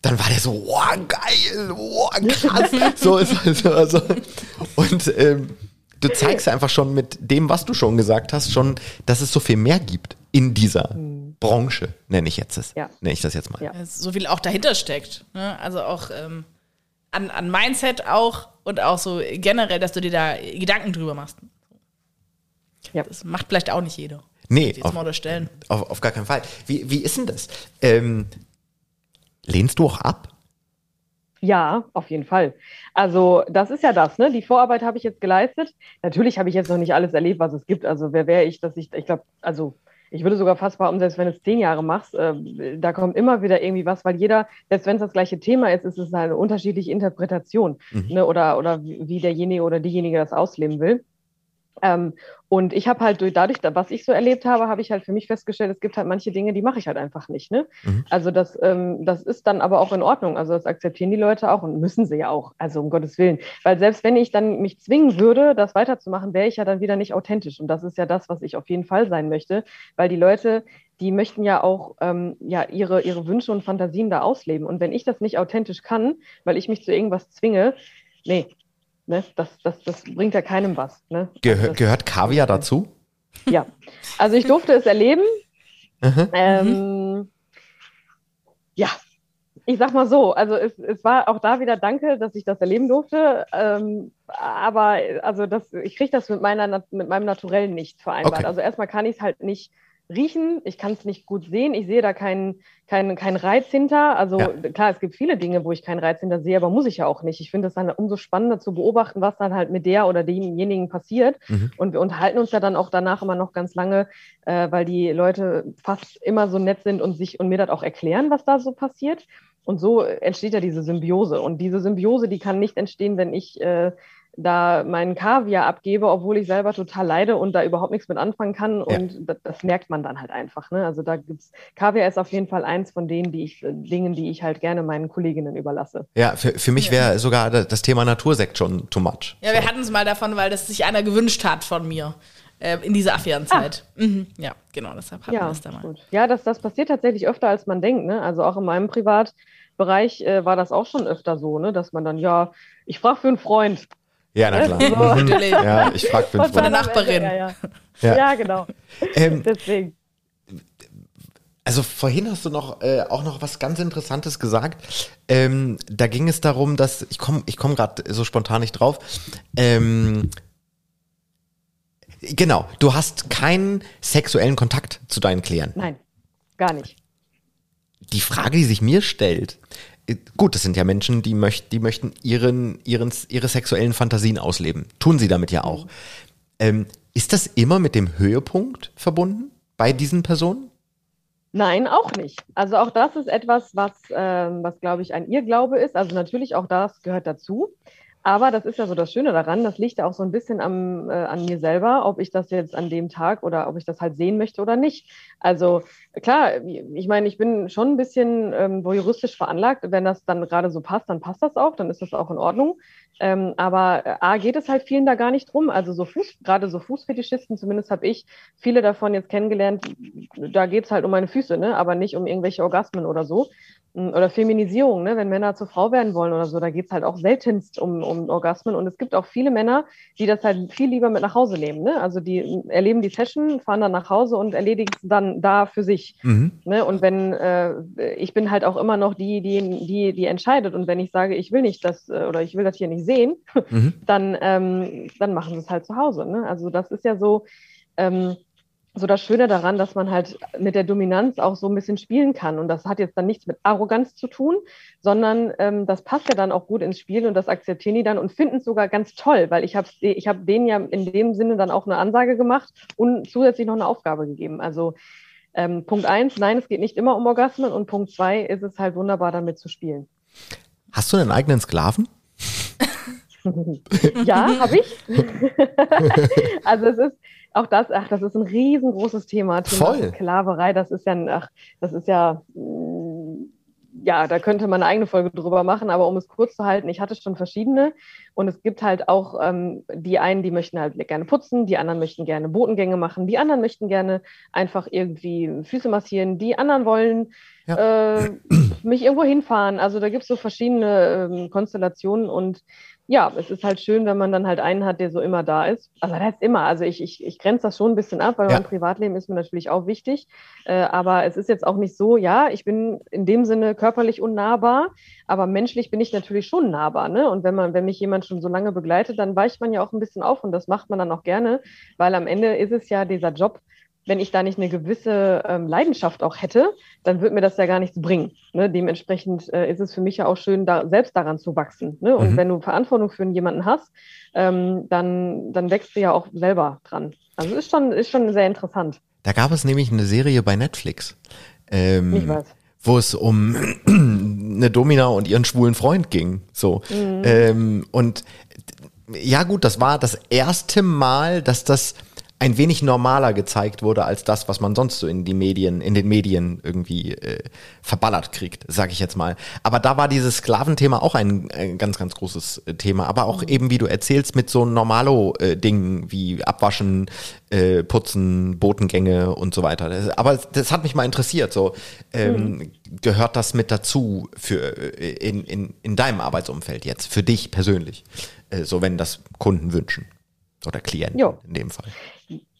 dann war der so, wow, geil, wow, krass. so ist also, also und ähm, du zeigst einfach schon mit dem, was du schon gesagt hast, schon, dass es so viel mehr gibt in dieser Branche, nenne ich jetzt es. Ja. Nenne ich das jetzt mal. Ja. so viel auch dahinter steckt. Ne? Also auch ähm, an, an Mindset auch und auch so generell, dass du dir da Gedanken drüber machst. Ja. Das macht vielleicht auch nicht jeder. Nee, Jetzt auf, mal unterstellen. auf, auf gar keinen Fall. Wie, wie ist denn das? Ähm, lehnst du auch ab? Ja, auf jeden Fall. Also das ist ja das, ne? Die Vorarbeit habe ich jetzt geleistet. Natürlich habe ich jetzt noch nicht alles erlebt, was es gibt. Also wer wäre ich, dass ich, ich glaube, also ich würde sogar fast behaupten, selbst wenn du es zehn Jahre machst, äh, da kommt immer wieder irgendwie was, weil jeder, selbst wenn es das gleiche Thema ist, ist es eine unterschiedliche Interpretation, ne? Oder, oder wie derjenige oder diejenige das ausleben will. Ähm, und ich habe halt durch, dadurch, da- was ich so erlebt habe, habe ich halt für mich festgestellt, es gibt halt manche Dinge, die mache ich halt einfach nicht. Ne? Mhm. Also das, ähm, das ist dann aber auch in Ordnung. Also das akzeptieren die Leute auch und müssen sie ja auch. Also um Gottes Willen. Weil selbst wenn ich dann mich zwingen würde, das weiterzumachen, wäre ich ja dann wieder nicht authentisch. Und das ist ja das, was ich auf jeden Fall sein möchte. Weil die Leute, die möchten ja auch ähm, ja, ihre, ihre Wünsche und Fantasien da ausleben. Und wenn ich das nicht authentisch kann, weil ich mich zu irgendwas zwinge, nee, ne, das, das, das bringt ja keinem was. Ne? Gehö Also gehört Kaviar dazu? ja, also ich durfte es erleben. Mhm. Ähm, ja, ich sag mal so, also es, es war auch da wieder Danke, dass ich das erleben durfte. Ähm, aber also das, ich kriege das mit, meiner, mit meinem Naturellen nicht vereinbart. Okay. Also erstmal kann ich es halt nicht riechen, ich kann es nicht gut sehen, ich sehe da keinen keinen keinen Reiz hinter. Also Ja. klar, es gibt viele Dinge, wo ich keinen Reiz hinter sehe, aber muss ich ja auch nicht. Ich finde es dann umso spannender zu beobachten, was dann halt mit der oder demjenigen passiert. Mhm. Und wir unterhalten uns ja dann auch danach immer noch ganz lange, äh, weil die Leute fast immer so nett sind und sich und mir das auch erklären, was da so passiert. Und so entsteht ja diese Symbiose. Und diese Symbiose, die kann nicht entstehen, wenn ich äh, da meinen Kaviar abgebe, obwohl ich selber total leide und da überhaupt nichts mit anfangen kann. Und das, das merkt man dann halt einfach. Ne? Also da gibt's Kaviar ist auf jeden Fall eins von denen, die ich, äh, Dingen, die ich halt gerne meinen Kolleginnen überlasse. Ja, für, für mich wäre sogar da- das Thema Natursekt schon too much. Ja, wir hatten es mal davon, weil das sich einer gewünscht hat von mir äh, in dieser Affären-Zeit. Mhm. Ja, genau, deshalb hatten wir Ja, das da mal. gut. Ja, das, das passiert tatsächlich öfter, als man denkt. Ne? Also auch in meinem Privatbereich äh, war das auch schon öfter so, ne? dass man dann, ja, ich frage für einen Freund. Ja, na klar. So. Mhm. Natürlich. Ja, ich frage Meine am Freunde. Nachbarin. Ja, ja. Ja. Ja. genau. Ähm, Deswegen. Also vorhin hast du noch äh, auch noch was ganz Interessantes gesagt. Ähm, da ging es darum, dass ich komme ich komme gerade so spontan nicht drauf. Ähm, genau, du hast keinen sexuellen Kontakt zu deinen Klienten. Nein, gar nicht. Die Frage, die sich mir stellt, gut, das sind ja Menschen, die möchten, die möchten ihren, ihren, ihre sexuellen Fantasien ausleben. Tun sie damit ja auch. Ähm, ist das immer mit dem Höhepunkt verbunden bei diesen Personen? Nein, auch nicht. Also auch das ist etwas, was, ähm, was glaube ich, ein Irrglaube ist. Also natürlich auch das gehört dazu. Aber das ist ja so das Schöne daran, das liegt ja auch so ein bisschen am, äh, an mir selber, ob ich das jetzt an dem Tag oder ob ich das halt sehen möchte oder nicht. Also klar, ich meine, ich bin schon ein bisschen ähm, voyeuristisch veranlagt. Wenn das dann gerade so passt, dann passt das auch, dann ist das auch in Ordnung. Ähm, aber äh, A, geht es halt vielen da gar nicht drum. Also so Fuß, gerade so Fußfetischisten, zumindest habe ich viele davon jetzt kennengelernt, da geht es halt um meine Füße, ne? aber nicht um irgendwelche Orgasmen oder so. Oder Feminisierung, ne? wenn Männer zur Frau werden wollen oder so, da geht es halt auch seltenst um, um Orgasmen. Und es gibt auch viele Männer, die das halt viel lieber mit nach Hause nehmen. Ne? Also die erleben die Session, fahren dann nach Hause und erledigen es dann da für sich. Mhm. Ne? Und wenn äh, ich bin halt auch immer noch die, die, die, die entscheidet. Und wenn ich sage, ich will nicht das äh, oder ich will das hier nicht sehen, Mhm. dann, ähm, dann machen sie es halt zu Hause. Ne? Also das ist ja so. Ähm, so das Schöne daran, dass man halt mit der Dominanz auch so ein bisschen spielen kann. Und das hat jetzt dann nichts mit Arroganz zu tun, sondern ähm, das passt ja dann auch gut ins Spiel und das akzeptieren die dann und finden es sogar ganz toll, weil ich habe ich hab denen ja in dem Sinne dann auch eine Ansage gemacht und zusätzlich noch eine Aufgabe gegeben. Also ähm, Punkt eins, nein, es geht nicht immer um Orgasmen und Punkt zwei ist es halt wunderbar, damit zu spielen. Hast du einen eigenen Sklaven? ja, habe ich. also es ist auch das, ach, das ist ein riesengroßes Thema. Thema Voll. Sklaverei, das ist ja, ach, das ist ja, mm, ja, da könnte man eine eigene Folge drüber machen, aber um es kurz zu halten, ich hatte schon verschiedene und es gibt halt auch ähm, die einen, die möchten halt gerne putzen, die anderen möchten gerne Botengänge machen, die anderen möchten gerne einfach irgendwie Füße massieren, die anderen wollen äh, mich irgendwo hinfahren. Also da gibt es so verschiedene ähm, Konstellationen und ja, es ist halt schön, wenn man dann halt einen hat, der so immer da ist. Also das heißt immer, also ich, ich, ich grenze das schon ein bisschen ab, weil Ja. mein Privatleben ist mir natürlich auch wichtig. Äh, aber es ist jetzt auch nicht so, ja, ich bin in dem Sinne körperlich unnahbar, aber menschlich bin ich natürlich schon nahbar. Ne? Und wenn man, wenn mich jemand schon so lange begleitet, dann weicht man ja auch ein bisschen auf und das macht man dann auch gerne, weil am Ende ist es ja dieser Job, wenn ich da nicht eine gewisse ähm, Leidenschaft auch hätte, dann würde mir das ja gar nichts bringen. Ne? Dementsprechend äh, ist es für mich ja auch schön, da selbst daran zu wachsen. Ne? Und Mhm. wenn du Verantwortung für jemanden hast, ähm, dann, dann wächst du ja auch selber dran. Also ist schon, ist schon sehr interessant. Da gab es nämlich eine Serie bei Netflix. Ähm, Ich weiß. wo es um eine Domina und ihren schwulen Freund ging. So. Ähm, und ja gut, das war das erste Mal, dass das ein wenig normaler gezeigt wurde als das, was man sonst so in die Medien, in den Medien irgendwie äh, verballert kriegt, sag ich jetzt mal. Aber da war dieses Sklaventhema auch ein, ein ganz, ganz großes äh, Thema. Aber auch eben, wie du erzählst, mit so Normalo-Dingen wie Abwaschen, äh, Putzen, Botengänge und so weiter. Das, aber das hat mich mal interessiert. So ähm, gehört das mit dazu für äh, in, in, in deinem Arbeitsumfeld jetzt, für dich persönlich, äh, so wenn das Kunden wünschen oder Klienten Jo. in dem Fall.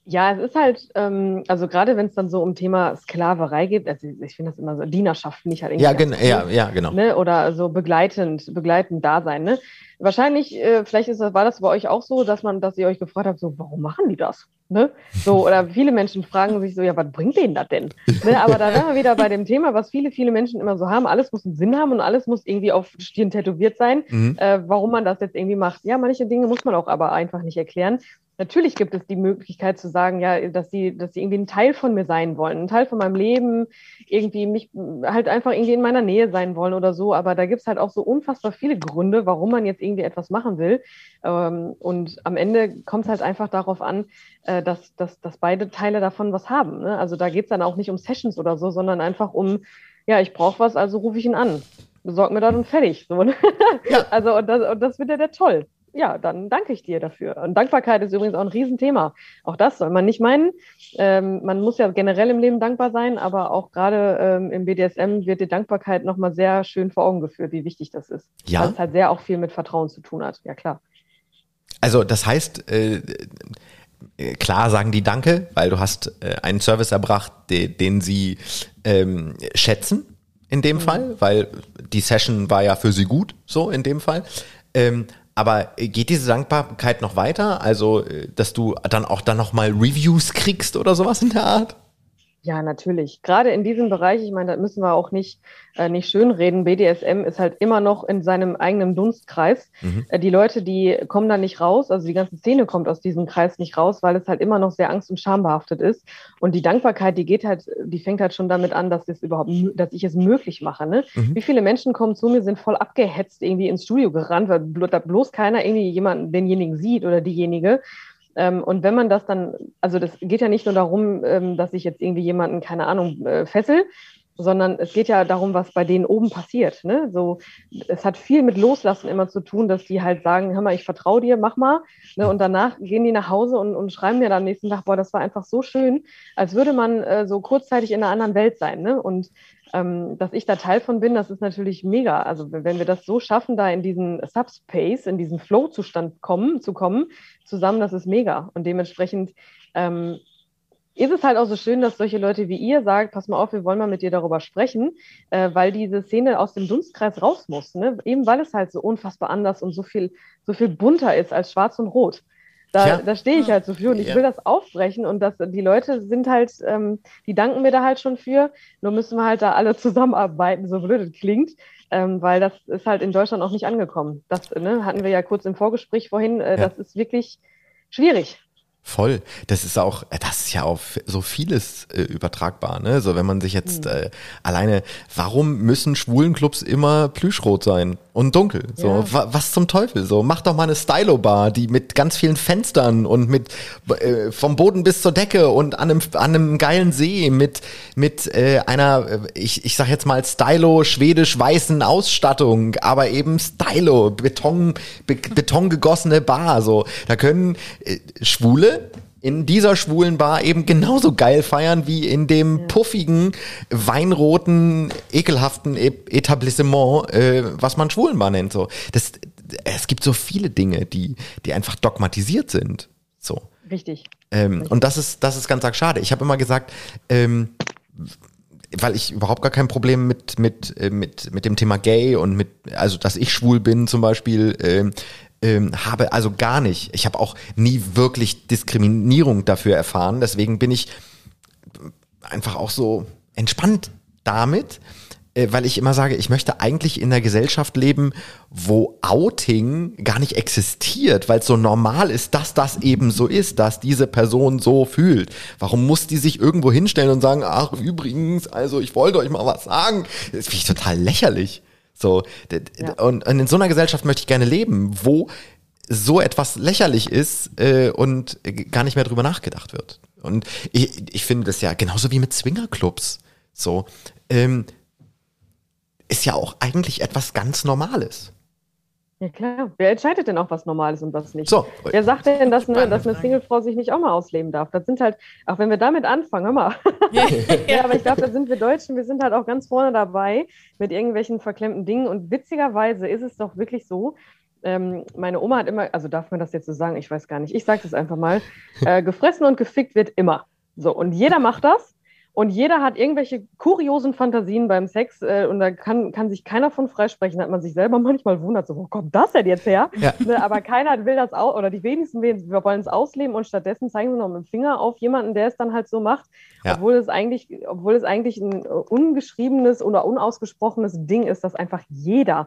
Ja, es ist halt, ähm, also gerade wenn es dann so um Thema Sklaverei geht, also ich finde das immer so, Dienerschaft finde ich halt irgendwie. Ja, gen ja, cool. ja, genau. ne? Oder so begleitend, begleitend da sein. Ne? Wahrscheinlich, äh, vielleicht ist das, war das bei euch auch so, dass man, dass ihr euch gefragt habt, so, warum machen die das? Ne? So, oder viele Menschen fragen sich so, ja, was bringt denen das denn? Ne? Aber da wären wir wieder bei dem Thema, was viele, viele Menschen immer so haben, alles muss einen Sinn haben und alles muss irgendwie auf Stirn tätowiert sein, Mhm. äh, warum man das jetzt irgendwie macht. Ja, manche Dinge muss man auch aber einfach nicht erklären. Natürlich gibt es die Möglichkeit zu sagen, ja, dass sie, dass sie irgendwie ein Teil von mir sein wollen, ein Teil von meinem Leben, irgendwie mich halt einfach irgendwie in meiner Nähe sein wollen oder so. Aber da gibt es halt auch so unfassbar viele Gründe, warum man jetzt irgendwie etwas machen will. Ähm, und am Ende kommt es halt einfach darauf an, äh, dass, dass, dass beide Teile davon was haben. Ne? Also da geht es dann auch nicht um Sessions oder so, sondern einfach um, ja, ich brauche was, also rufe ich ihn an. Besorg mir das und fertig. So, ne? Ja. Also und das, und das wird ja der toll. Ja, dann danke ich dir dafür. Und Dankbarkeit ist übrigens auch ein Riesenthema. Auch das soll man nicht meinen. Ähm, man muss ja generell im Leben dankbar sein, aber auch gerade ähm, im BDSM wird die Dankbarkeit nochmal sehr schön vor Augen geführt, wie wichtig das ist. Ja. Weil es halt sehr auch viel mit Vertrauen zu tun hat. Ja, klar. Also das heißt, äh, äh, klar sagen die Danke, weil du hast äh, einen Service erbracht, de, den sie ähm, schätzen in dem Fall, weil die Session war ja für sie gut, so in dem Fall. Ähm, aber geht diese Dankbarkeit noch weiter? Also, äh, dass du dann auch dann noch mal Reviews kriegst oder sowas in der Art? Ja, natürlich. Gerade in diesem Bereich, ich meine, da müssen wir auch nicht, äh, nicht schönreden. BDSM ist halt immer noch in seinem eigenen Dunstkreis. Mhm. Äh, die Leute, die kommen da nicht raus, also die ganze Szene kommt aus diesem Kreis nicht raus, weil es halt immer noch sehr angst- und schambehaftet ist. Und die Dankbarkeit, die geht halt, die fängt halt schon damit an, dass es überhaupt, dass ich es möglich mache. Ne? Mhm. Wie viele Menschen kommen zu mir, sind voll abgehetzt irgendwie ins Studio gerannt, weil da bloß keiner irgendwie jemanden, denjenigen sieht oder diejenige. Ähm, und wenn man das dann, also das geht ja nicht nur darum, ähm, dass ich jetzt irgendwie jemanden, keine Ahnung, äh, fessel, sondern es geht ja darum, was bei denen oben passiert. Ne? So, es hat viel mit Loslassen immer zu tun, dass die halt sagen, hör mal, ich vertraue dir, mach mal. Ne? Und danach gehen die nach Hause und, und schreiben mir dann am nächsten Tag, boah, das war einfach so schön, als würde man äh, so kurzzeitig in einer anderen Welt sein. Ne? Und ähm, dass ich da Teil von bin, das ist natürlich mega. Also wenn wir das so schaffen, da in diesen Subspace, in diesen Flow-Zustand kommen, zu kommen, zusammen, das ist mega. Und dementsprechend ähm, ist es halt auch so schön, dass solche Leute wie ihr sagt, pass mal auf, wir wollen mal mit dir darüber sprechen, äh, weil diese Szene aus dem Dunstkreis raus muss. Ne? Eben weil es halt so unfassbar anders und so viel, so viel bunter ist als schwarz und rot. Da, Ja. da stehe ich halt so für und ich Ja. will das aufbrechen und das, die Leute sind halt, ähm, die danken mir da halt schon für, nur müssen wir halt da alle zusammenarbeiten, so blöd es klingt, ähm, weil das ist halt in Deutschland auch nicht angekommen. Das ne, hatten wir ja kurz im Vorgespräch vorhin, äh, Ja. das ist wirklich schwierig. Voll. Das ist auch, äh, das ist ja auf so vieles äh, übertragbar, ne? So, wenn man sich jetzt äh, alleine, warum müssen Schwulenclubs immer plüschrot sein und dunkel? So, Ja. wa was zum Teufel? So, mach doch mal eine Stylo-Bar, die mit ganz vielen Fenstern und mit äh, vom Boden bis zur Decke und an einem, an einem geilen See mit, mit äh, einer, äh, ich, ich sag jetzt mal Stylo schwedisch-weißen Ausstattung, aber eben Stylo, Beton, be betongegossene Bar, so. Da können äh, Schwule in dieser schwulen Bar eben genauso geil feiern wie in dem puffigen, weinroten, ekelhaften E- Etablissement, äh, was man Schwulenbar nennt. So. Das, es gibt so viele Dinge, die, die einfach dogmatisiert sind. So. Richtig. Ähm, und das ist, das ist ganz arg schade. Ich habe immer gesagt, ähm, weil ich überhaupt gar kein Problem mit, mit, äh, mit, mit dem Thema Gay und mit, also dass ich schwul bin zum Beispiel, ähm, ähm, habe also gar nicht. Ich habe auch nie wirklich Diskriminierung dafür erfahren. Deswegen bin ich einfach auch so entspannt damit, äh, weil ich immer sage, ich möchte eigentlich in einer Gesellschaft leben, wo Outing gar nicht existiert, weil es so normal ist, dass das eben so ist, dass diese Person so fühlt. Warum muss die sich irgendwo hinstellen und sagen, ach übrigens, also ich wollte euch mal was sagen? Das finde ich total lächerlich. So, Ja. und, in so einer Gesellschaft möchte ich gerne leben, wo so etwas lächerlich ist äh, und gar nicht mehr drüber nachgedacht wird. Und ich, ich finde das ja genauso wie mit Swingerclubs. So, ähm, ist ja auch eigentlich etwas ganz Normales. Ja klar. Wer entscheidet denn auch, was normal ist und was nicht? So, Wer sagt denn, dass eine, dass eine. Singlefrau sich nicht auch mal ausleben darf? Das sind halt, auch wenn wir damit anfangen, hör mal. Ja, Ja, aber ich glaube, da sind wir Deutschen, wir sind halt auch ganz vorne dabei mit irgendwelchen verklemmten Dingen. Und witzigerweise ist es doch wirklich so, ähm, meine Oma hat immer, also darf man das jetzt so sagen, ich weiß gar nicht, ich sage das einfach mal, äh, gefressen und gefickt wird immer. So, und jeder macht das. Und jeder hat irgendwelche kuriosen Fantasien beim Sex äh, und da kann, kann sich keiner von freisprechen. Da hat man sich selber manchmal wundert, so, wo kommt das denn jetzt her? Ja. Ne, aber keiner will das auch, oder die wenigsten wollen es ausleben und stattdessen zeigen sie noch mit dem Finger auf jemanden, der es dann halt so macht, Ja. obwohl es eigentlich, obwohl es eigentlich ein ungeschriebenes oder unausgesprochenes Ding ist, dass einfach jeder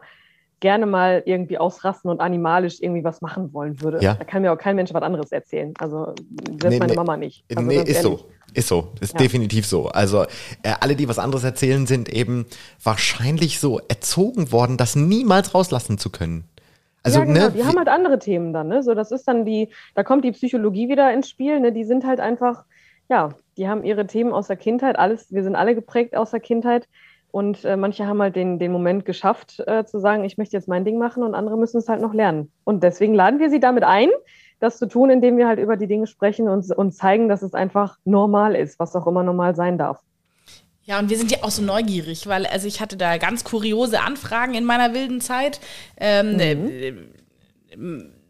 gerne mal irgendwie ausrasten und animalisch irgendwie was machen wollen würde. Ja. Da kann mir auch kein Mensch was anderes erzählen. Also selbst Nee, meine nee. Mama nicht. Also nee, ist ehrlich. so. Ist so. Ist Ja. definitiv so. Also äh, alle, die was anderes erzählen, sind eben wahrscheinlich so erzogen worden, das niemals rauslassen zu können. Also, ja, genau, ne, die haben halt andere Themen dann, ne? So, das ist dann die, da kommt die Psychologie wieder ins Spiel, ne? Die sind halt einfach, ja, die haben ihre Themen aus der Kindheit, alles, wir sind alle geprägt aus der Kindheit. Und äh, manche haben halt den, den Moment geschafft, äh, zu sagen, ich möchte jetzt mein Ding machen und andere müssen es halt noch lernen. Und deswegen laden wir sie damit ein, das zu tun, indem wir halt über die Dinge sprechen und, und zeigen, dass es einfach normal ist, was auch immer normal sein darf. Ja, und wir sind ja auch so neugierig, weil also ich hatte da ganz kuriose Anfragen in meiner wilden Zeit. Ähm, äh, äh,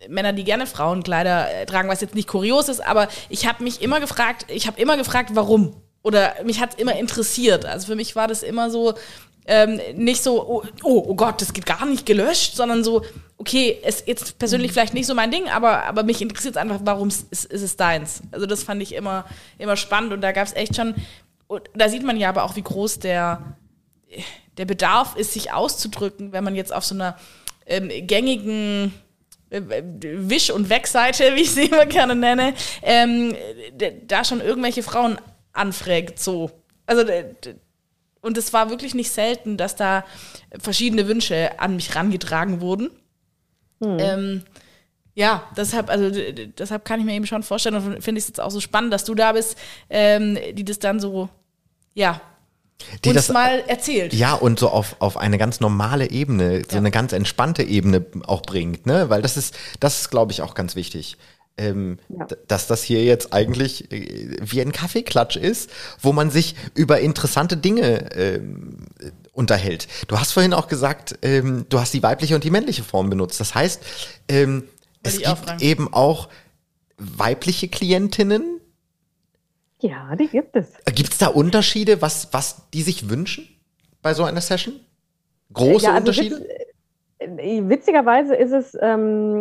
Männer, die gerne Frauenkleider äh, tragen, was jetzt nicht kurios ist, aber ich habe mich immer gefragt, ich habe immer gefragt, warum. Oder mich hat es immer interessiert. Also für mich war das immer so, ähm, nicht so, oh, oh, oh Gott, das geht gar nicht gelöscht, sondern so, okay, ist jetzt persönlich vielleicht nicht so mein Ding, aber, aber mich interessiert es einfach, warum ist, ist es deins. Also das fand ich immer, immer spannend und da gab es echt schon, da sieht man ja aber auch, wie groß der, der Bedarf ist, sich auszudrücken, wenn man jetzt auf so einer ähm, gängigen äh, Wisch- und Wegseite, wie ich sie immer gerne nenne, ähm, da schon irgendwelche Frauen anfragt, so. Also, und es war wirklich nicht selten, dass da verschiedene Wünsche an mich rangetragen wurden. Ähm, ja, deshalb, also deshalb kann ich mir eben schon vorstellen und finde ich es jetzt auch so spannend, dass du da bist, ähm, die das dann so, ja, Die uns das- mal erzählt. Ja, und so auf, auf eine ganz normale Ebene, so Ja. eine ganz entspannte Ebene auch bringt, ne? Weil das ist, das ist, glaube ich, auch ganz wichtig. Ähm, Ja. Dass das hier jetzt eigentlich äh, wie ein Kaffeeklatsch ist, wo man sich über interessante Dinge ähm, äh, unterhält. Du hast vorhin auch gesagt, ähm, du hast die weibliche und die männliche Form benutzt. Das heißt, ähm, es gibt fragen. eben auch weibliche Klientinnen. Ja, die gibt es. Gibt es da Unterschiede, was, was die sich wünschen bei so einer Session? Große Ja, also Unterschiede? witz- äh, witzigerweise ist es, ähm,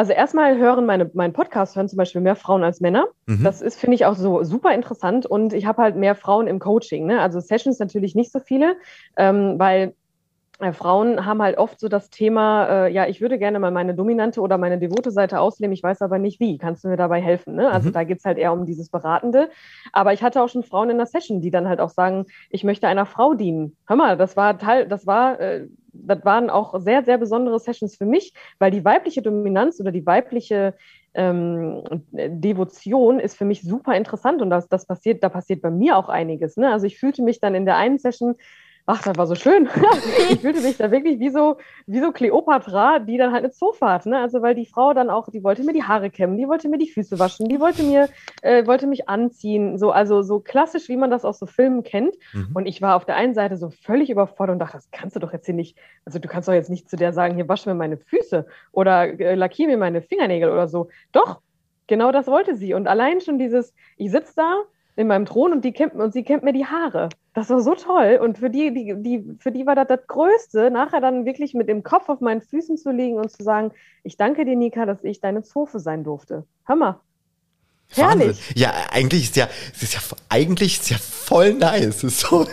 also erstmal hören meine, meinen Podcast hören zum Beispiel mehr Frauen als Männer. Mhm. Das ist, finde ich, auch so super interessant und ich habe halt mehr Frauen im Coaching. Ne? Also Sessions natürlich nicht so viele, ähm, weil äh, Frauen haben halt oft so das Thema, äh, ja, ich würde gerne mal meine dominante oder meine devote Seite ausleben, ich weiß aber nicht wie. Kannst du mir dabei helfen? Ne? Also Mhm. da geht's halt eher um dieses Beratende. Aber ich hatte auch schon Frauen in der Session, die dann halt auch sagen, ich möchte einer Frau dienen. Hör mal, das war Teil, das war, äh, das waren auch sehr, sehr besondere Sessions für mich, weil die weibliche Dominanz oder die weibliche ähm, Devotion ist für mich super interessant und das, das passiert, da passiert bei mir auch einiges. Ne? Also ich fühlte mich dann in der einen Session, ach, das war so schön. ich fühlte mich da wirklich wie so, wie so Kleopatra, die dann halt eine Zofe hat. Ne? Also weil die Frau dann auch, die wollte mir die Haare kämmen, die wollte mir die Füße waschen, die wollte mir, äh, wollte mich anziehen. So, also so klassisch, wie man das aus so Filmen kennt. Mhm. Und ich war auf der einen Seite so völlig überfordert und dachte, das kannst du doch jetzt hier nicht, also du kannst doch jetzt nicht zu der sagen, hier wasch mir meine Füße oder äh, lackier mir meine Fingernägel oder so. Doch, genau das wollte sie. Und allein schon dieses, ich sitze da in meinem Thron und die kämmt, und sie kämmt mir die Haare. Das war so toll. Und für die, die, die, für die war das das Größte, nachher dann wirklich mit dem Kopf auf meinen Füßen zu liegen und zu sagen, ich danke dir, Nika, dass ich deine Zofe sein durfte. Hör mal. Wahnsinn. Herrlich. Ja, eigentlich ist ja, es ist ja, eigentlich ist ja voll nice. Es Ist so, ne?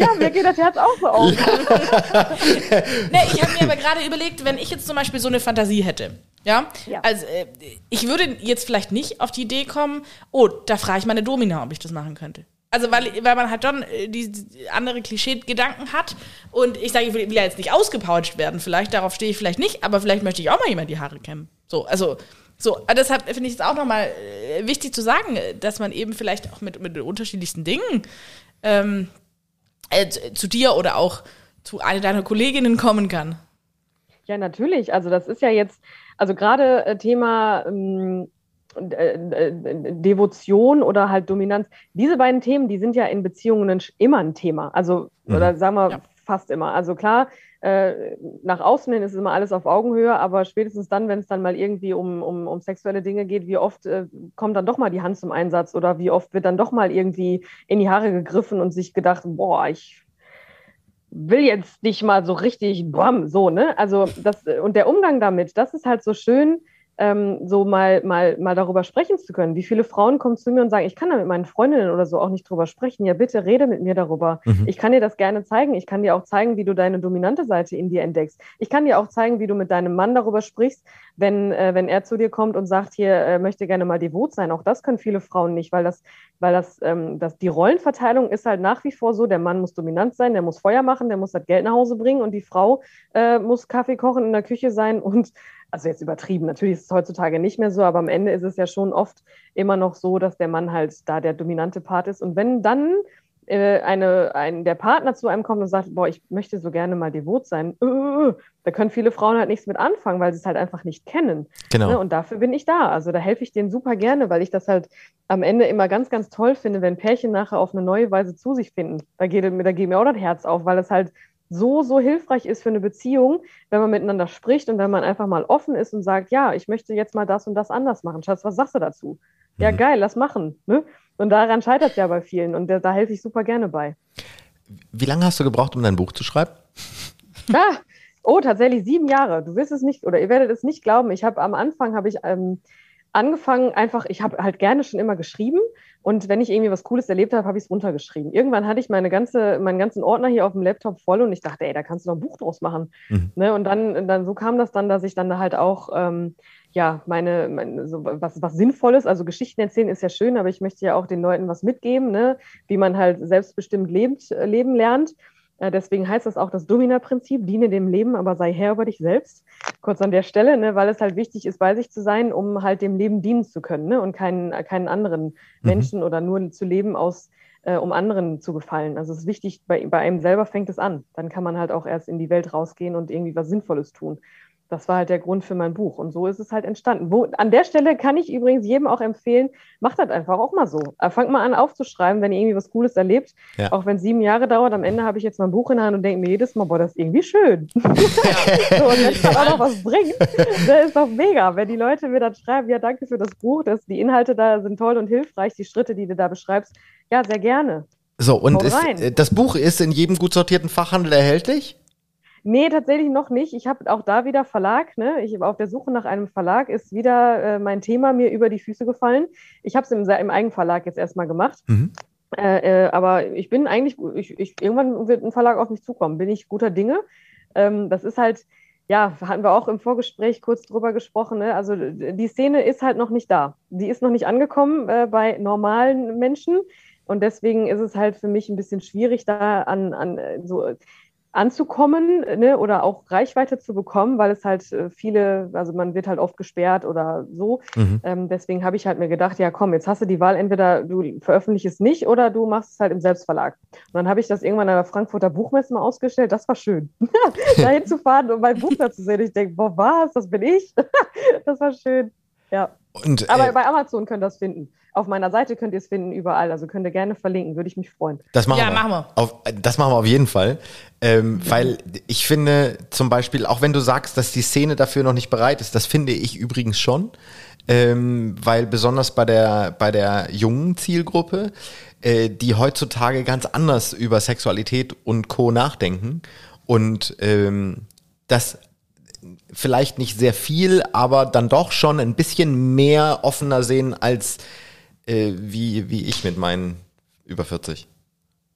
Ja, mir geht das Herz auch so auf. Nee, ich habe mir aber gerade überlegt, wenn ich jetzt zum Beispiel so eine Fantasie hätte, ja, Ja. also äh, ich würde jetzt vielleicht nicht auf die Idee kommen, oh, da frage ich meine Domina, ob ich das machen könnte. Also weil, weil man halt schon äh, die, andere Klischee-Gedanken hat und ich sage, ich will, ja jetzt nicht ausgepoucht werden, vielleicht, darauf stehe ich vielleicht nicht, aber vielleicht möchte ich auch mal jemand die Haare kämmen. So, also so, aber deshalb finde ich es auch nochmal äh, wichtig zu sagen, äh, dass man eben vielleicht auch mit, mit den unterschiedlichsten Dingen ähm, äh, zu, dir oder auch zu einer deiner Kolleginnen kommen kann. Ja, natürlich. Also das ist ja jetzt, also gerade äh, Thema ähm, äh, äh, Devotion oder halt Dominanz, diese beiden Themen, die sind ja in Beziehungen immer ein Thema. Also, Mhm. oder sagen wir Ja. fast immer. Also klar, äh, nach außen hin ist immer alles auf Augenhöhe, aber spätestens dann, wenn es dann mal irgendwie um, um, um sexuelle Dinge geht, wie oft äh, kommt dann doch mal die Hand zum Einsatz oder wie oft wird dann doch mal irgendwie in die Haare gegriffen und sich gedacht, boah, ich will jetzt nicht mal so richtig, bam, so, ne? Also das, und der Umgang damit, das ist halt so schön, ähm, so mal, mal, mal darüber sprechen zu können. Wie viele Frauen kommen zu mir und sagen, ich kann da mit meinen Freundinnen oder so auch nicht drüber sprechen. Ja, bitte rede mit mir darüber. Mhm. Ich kann dir das gerne zeigen. Ich kann dir auch zeigen, wie du deine dominante Seite in dir entdeckst. Ich kann dir auch zeigen, wie du mit deinem Mann darüber sprichst, wenn, äh, wenn er zu dir kommt und sagt, hier äh, möchte gerne mal devot sein. Auch das können viele Frauen nicht, weil das, weil das, ähm, das, die Rollenverteilung ist halt nach wie vor so, der Mann muss dominant sein, der muss Feuer machen, der muss das Geld nach Hause bringen und die Frau äh, muss Kaffee kochen in der Küche sein und also jetzt übertrieben, natürlich ist es heutzutage nicht mehr so, aber am Ende ist es ja schon oft immer noch so, dass der Mann halt da der dominante Part ist. Und wenn dann äh, eine, ein, der Partner zu einem kommt und sagt, boah, ich möchte so gerne mal devot sein, äh, äh, äh, da können viele Frauen halt nichts mit anfangen, weil sie es halt einfach nicht kennen. genau. Ne? Und dafür bin ich da. Also da helfe ich denen super gerne, weil ich das halt am Ende immer ganz, ganz toll finde, wenn Pärchen nachher auf eine neue Weise zu sich finden. Da geht, da geht mir auch das Herz auf, weil es halt so, so hilfreich ist für eine Beziehung, wenn man miteinander spricht und wenn man einfach mal offen ist und sagt, ja, ich möchte jetzt mal das und das anders machen. Schatz, was sagst du dazu? Ja, Mhm. geil, lass machen. Ne? Und daran scheitert es ja bei vielen und da, da helfe ich super gerne bei. Wie lange hast du gebraucht, um dein Buch zu schreiben? Ah, oh, tatsächlich sieben Jahre. Du wirst es nicht, oder ihr werdet es nicht glauben. Ich habe am Anfang habe ich ähm, angefangen, einfach, ich habe halt gerne schon immer geschrieben. Und wenn ich irgendwie was Cooles erlebt habe, habe ich es runtergeschrieben. Irgendwann hatte ich meine ganze, meinen ganzen Ordner hier auf dem Laptop voll und ich dachte, ey, da kannst du doch ein Buch draus machen. Mhm. Ne? Und dann, dann so kam das dann, dass ich dann halt auch ähm, ja meine, meine so was, was Sinnvolles, also Geschichten erzählen ist ja schön, aber ich möchte ja auch den Leuten was mitgeben, ne? wie man halt selbstbestimmt lebt, äh, leben lernt. Äh, Deswegen heißt das auch das Domina-Prinzip, diene dem Leben, aber sei Herr über dich selbst. Kurz an der Stelle, ne, weil es halt wichtig ist, bei sich zu sein, um halt dem Leben dienen zu können ne, und keinen, keinen anderen Menschen oder nur zu leben aus, äh, um anderen zu gefallen. Also es ist wichtig, bei, bei einem selber fängt es an. Dann kann man halt auch erst in die Welt rausgehen und irgendwie was Sinnvolles tun. Das war halt der Grund für mein Buch. Und so ist es halt entstanden. Wo, an der Stelle kann ich übrigens jedem auch empfehlen, macht das einfach auch mal so. Äh, fangt mal an aufzuschreiben, wenn ihr irgendwie was Cooles erlebt. Ja. Auch wenn es sieben Jahre dauert, am Ende habe ich jetzt mein Buch in der Hand und denke mir jedes Mal, boah, das ist irgendwie schön. so, und wenn es dann auch noch was bringt, das ist doch mega. Wenn die Leute mir dann schreiben, ja, danke für das Buch, das, die Inhalte da sind toll und hilfreich, die Schritte, die du da beschreibst, ja, sehr gerne. So, und ist, äh, das Buch ist in jedem gut sortierten Fachhandel erhältlich? Nee, tatsächlich noch nicht. Ich habe auch da wieder Verlag. Ne? Ich war auf der Suche nach einem Verlag, ist wieder äh, mein Thema mir über die Füße gefallen. Ich habe es im, im Eigenverlag jetzt erstmal gemacht. Mhm. Äh, äh, aber ich bin eigentlich, ich, ich, irgendwann wird ein Verlag auf mich zukommen, bin ich guter Dinge. Ähm, das ist halt, ja, hatten wir auch im Vorgespräch kurz drüber gesprochen. Ne? Also die Szene ist halt noch nicht da. Die ist noch nicht angekommen äh, bei normalen Menschen. Und deswegen ist es halt für mich ein bisschen schwierig, da an, an äh, so anzukommen ne, oder auch Reichweite zu bekommen, weil es halt äh, viele, also man wird halt oft gesperrt oder so. Mhm. Ähm, deswegen habe ich halt mir gedacht, ja komm, jetzt hast du die Wahl, entweder du veröffentlichst es nicht oder du machst es halt im Selbstverlag. Und dann habe ich das irgendwann an der Frankfurter Buchmesse mal ausgestellt. Das war schön, da hinzufahren und mein Buch da zu sehen. Ich denke, boah, was, das bin ich. das war schön. Ja. Und, Aber äh, bei Amazon könnt ihr das finden. Auf meiner Seite könnt ihr es finden, überall. Also könnt ihr gerne verlinken, würde ich mich freuen. Das machen Ja, wir. machen wir. Auf, das machen wir auf jeden Fall. Ähm, weil ich finde zum Beispiel, auch wenn du sagst, dass die Szene dafür noch nicht bereit ist, das finde ich übrigens schon. Ähm, weil besonders bei der, bei der jungen Zielgruppe, äh, die heutzutage ganz anders über Sexualität und Co. nachdenken und ähm, das vielleicht nicht sehr viel, aber dann doch schon ein bisschen mehr offener sehen als äh, wie, wie ich mit meinen über 40.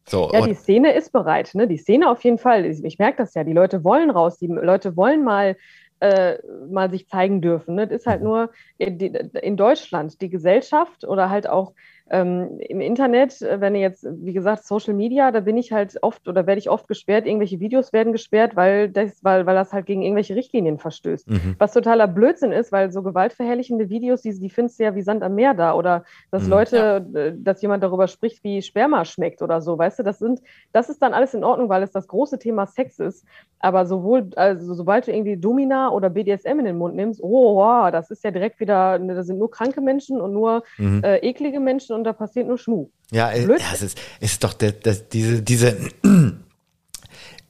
So, Ja, die Szene ist bereit, ne? Die Szene auf jeden Fall. Ich, ich merke das ja. Die Leute wollen raus, die Leute wollen mal, äh, mal sich zeigen dürfen. Ne? Das ist halt nur in, in Deutschland die Gesellschaft oder halt auch ähm, im Internet, äh, wenn ihr jetzt, wie gesagt, Social Media, da bin ich halt oft oder werde ich oft gesperrt, irgendwelche Videos werden gesperrt, weil das, weil, weil das halt gegen irgendwelche Richtlinien verstößt. Mhm. Was totaler Blödsinn ist, weil so gewaltverherrlichende Videos, die, die findest du ja wie Sand am Meer da. Oder dass Mhm. Leute, äh, dass jemand darüber spricht, wie Sperma schmeckt oder so, weißt du, das sind, das ist dann alles in Ordnung, weil es das große Thema Sex ist. Aber sowohl, also sobald du irgendwie Domina oder BDSM in den Mund nimmst, oh, wow, das ist ja direkt wieder, ne, da sind nur kranke Menschen und nur Mhm. äh, eklige Menschen und da passiert nur Schmuh. Ja, äh, ja es ist, es ist doch der, das, diese, diese,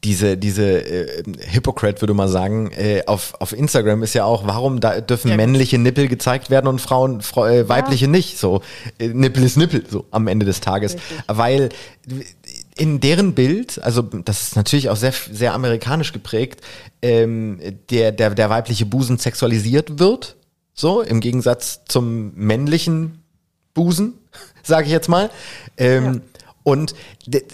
diese, diese äh, Hypocrite, würde man sagen, äh, auf, auf Instagram ist ja auch, warum da dürfen Ja. männliche Nippel gezeigt werden und Frauen, Frau, äh, weibliche nicht. So, äh, Nippel ist Nippel, so am Ende des Tages. Richtig. Weil in deren Bild, also das ist natürlich auch sehr, sehr amerikanisch geprägt, ähm, der, der, der weibliche Busen sexualisiert wird. So, im Gegensatz zum männlichen Busen, sage ich jetzt mal. Ähm, Und d- d-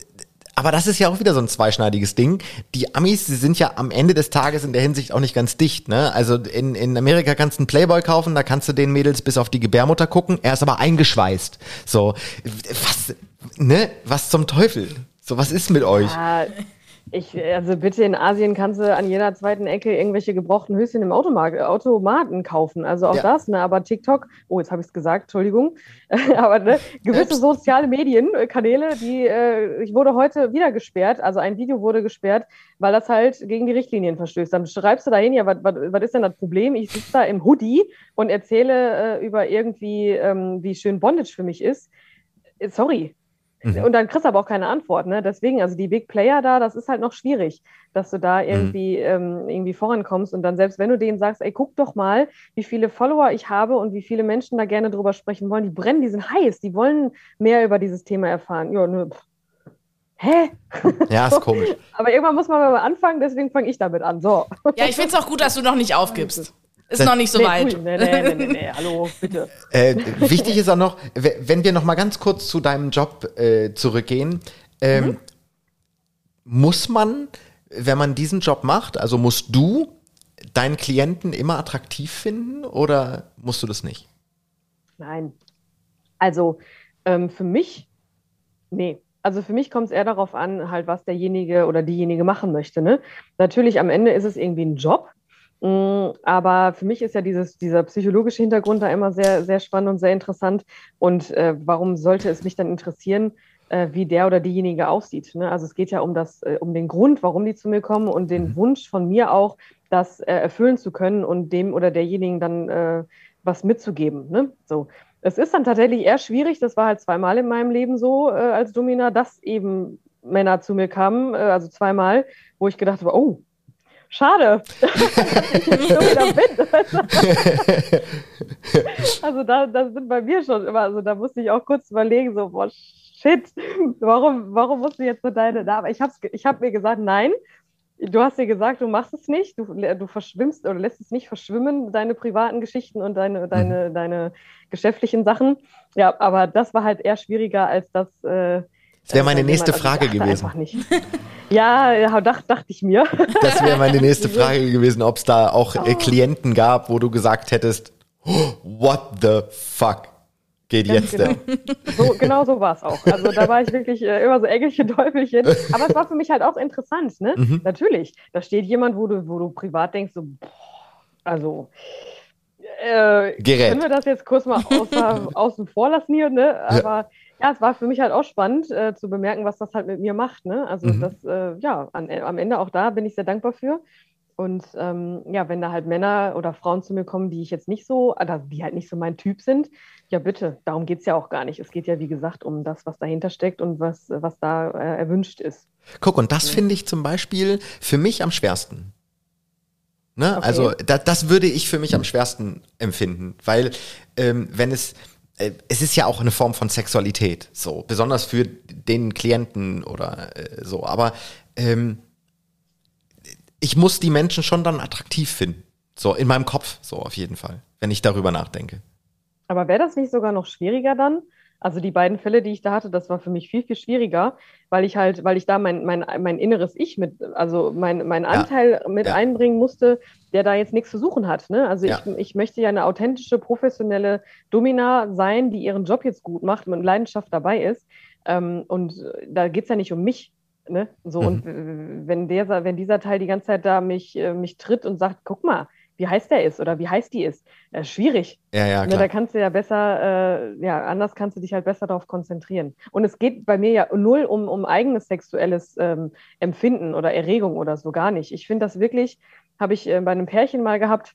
aber das ist ja auch wieder so ein zweischneidiges Ding. Die Amis, die sind ja am Ende des Tages in der Hinsicht auch nicht ganz dicht. Ne? Also in, in Amerika kannst du einen Playboy kaufen, da kannst du den Mädels bis auf die Gebärmutter gucken. Er ist aber eingeschweißt. So, was, ne? Was zum Teufel? So, was ist mit euch? Ja, ich, also bitte in Asien kannst du an jeder zweiten Ecke irgendwelche gebrauchten Höschen im Automarkt, Automaten kaufen. Also auch Ja. das, ne? Aber TikTok, oh, jetzt habe ich es gesagt, Entschuldigung. Aber ne, gewisse Ups. soziale Medienkanäle, die, äh, ich wurde heute wieder gesperrt, also ein Video wurde gesperrt, weil das halt gegen die Richtlinien verstößt. Dann schreibst du da hin, ja, was was ist denn das Problem? Ich sitze da im Hoodie und erzähle äh, über irgendwie, ähm, wie schön Bondage für mich ist. Äh, Sorry, Mhm. und dann kriegst du aber auch keine Antwort, ne? Deswegen, also die Big Player da, das ist halt noch schwierig, dass du Mhm. da irgendwie, ähm, irgendwie vorankommst und dann selbst wenn du denen sagst, ey, guck doch mal, wie viele Follower ich habe und wie viele Menschen da gerne drüber sprechen wollen, die brennen, die sind heiß, die wollen mehr über dieses Thema erfahren. Ja, ne, pff. Hä? Ja, ist komisch. Aber irgendwann muss man mal anfangen, deswegen fange ich damit an. So. Ja, ich finde es auch gut, dass du noch nicht aufgibst. Ist noch nicht so Nee, weit. cool. nee, nee, nee, nee, nee, hallo, bitte. Äh, wichtig ist auch noch, wenn wir noch mal ganz kurz zu deinem Job äh, zurückgehen, ähm, Mhm. muss man, wenn man diesen Job macht, also musst du deinen Klienten immer attraktiv finden oder musst du das nicht? Nein. Also ähm, für mich, nee. Also für mich kommt es eher darauf an, halt, was derjenige oder diejenige machen möchte. Ne? Natürlich, am Ende ist es irgendwie ein Job. Mm, Aber für mich ist ja dieses, dieser psychologische Hintergrund da immer sehr, sehr spannend und sehr interessant. Und äh, warum sollte es mich dann interessieren, äh, wie der oder diejenige aussieht. Ne? Also es geht ja um das, äh, um den Grund, warum die zu mir kommen und den Mhm. Wunsch von mir auch, das äh, erfüllen zu können und dem oder derjenigen dann äh, was mitzugeben. Ne? So. Es ist dann tatsächlich eher schwierig, das war halt zweimal in meinem Leben so äh, als Domina, dass eben Männer zu mir kamen, also zweimal, wo ich gedacht habe, oh, schade, dass ich jetzt Domina bin. also da, da sind bei mir schon immer, also da musste ich auch kurz überlegen, so, boah, shit, warum, warum musst du jetzt so deine Name? Ich habe ich hab mir gesagt, nein, du hast dir gesagt, du machst es nicht, du, du verschwimmst oder lässt es nicht verschwimmen, deine privaten Geschichten und deine, deine, deine geschäftlichen Sachen. Ja, aber das war halt eher schwieriger als das. Äh, Das wäre meine nächste jemand- Frage gewesen. Ja, dacht, dachte ich mir. Das wäre meine nächste Frage gewesen, ob es da auch äh, Klienten gab, wo du gesagt hättest, "Oh, what the fuck geht Ganz jetzt denn? genau. So, genau so war es auch. Also da war ich wirklich äh, immer so Engelchen, Teufelchen. Aber es war für mich halt auch interessant, ne? Mhm. Natürlich. Da steht jemand, wo du, wo du privat denkst, so, boah, also äh, Gerät. können wir das jetzt kurz mal außer, außen vor lassen hier, ne? Aber ja. Es war für mich halt auch spannend äh, zu bemerken, was das halt mit mir macht, ne? Also Mhm. das, äh, ja, an, am Ende auch da bin ich sehr dankbar für. Und ähm, ja, wenn da halt Männer oder Frauen zu mir kommen, die ich jetzt nicht so, also die halt nicht so mein Typ sind, ja bitte, darum geht es ja auch gar nicht. Es geht ja, wie gesagt, um das, was dahinter steckt und was, was da äh, erwünscht ist. Guck, und das finde ich zum Beispiel für mich am schwersten. Ne? Okay. Also da, das würde ich für mich am schwersten empfinden, weil ähm, wenn es äh, es ist ja auch eine Form von Sexualität, so besonders für den Klienten oder äh, so. Aber ähm, ich muss die Menschen schon dann attraktiv finden, so in meinem Kopf, so auf jeden Fall, wenn ich darüber nachdenke. Aber wäre das nicht sogar noch schwieriger dann? Also die beiden Fälle, die ich da hatte, das war für mich viel, viel schwieriger, weil ich halt, weil ich da mein, mein, mein inneres Ich mit, also mein, mein Anteil mit ja. einbringen musste, der da jetzt nichts zu suchen hat. Ne? Also Ja. ich, ich möchte ja eine authentische, professionelle Domina sein, die ihren Job jetzt gut macht, mit Leidenschaft dabei ist. Ähm, und da geht es ja nicht um mich. Ne? So, Mhm. und wenn, der, wenn dieser Teil die ganze Zeit da mich, äh, mich tritt und sagt, guck mal, wie heiß der ist oder wie heiß die ist, äh, schwierig. Ja, ja, Ne, klar. da kannst du ja besser, äh, ja, anders kannst du dich halt besser darauf konzentrieren. Und es geht bei mir ja null um, um eigenes sexuelles ähm, Empfinden oder Erregung oder so gar nicht. Ich finde das wirklich, habe ich äh, bei einem Pärchen mal gehabt,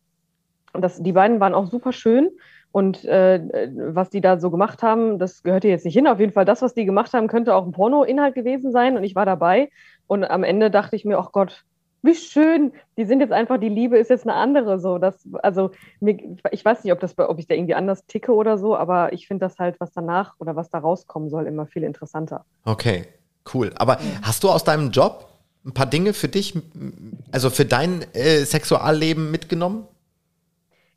und das, die beiden waren auch super schön. Und äh, was die da so gemacht haben, das gehört hier jetzt nicht hin. Auf jeden Fall, das, was die gemacht haben, könnte auch ein Porno-Inhalt gewesen sein. Und ich war dabei. Und am Ende dachte ich mir, ach Gott, wie schön. Die sind jetzt einfach, die Liebe ist jetzt eine andere. So, das, also ich weiß nicht, ob, das, ob ich da irgendwie anders ticke oder so, aber ich finde das halt, was danach oder was da rauskommen soll, immer viel interessanter. Okay, cool. Aber hast du aus deinem Job ein paar Dinge für dich, also für dein äh, Sexualleben mitgenommen?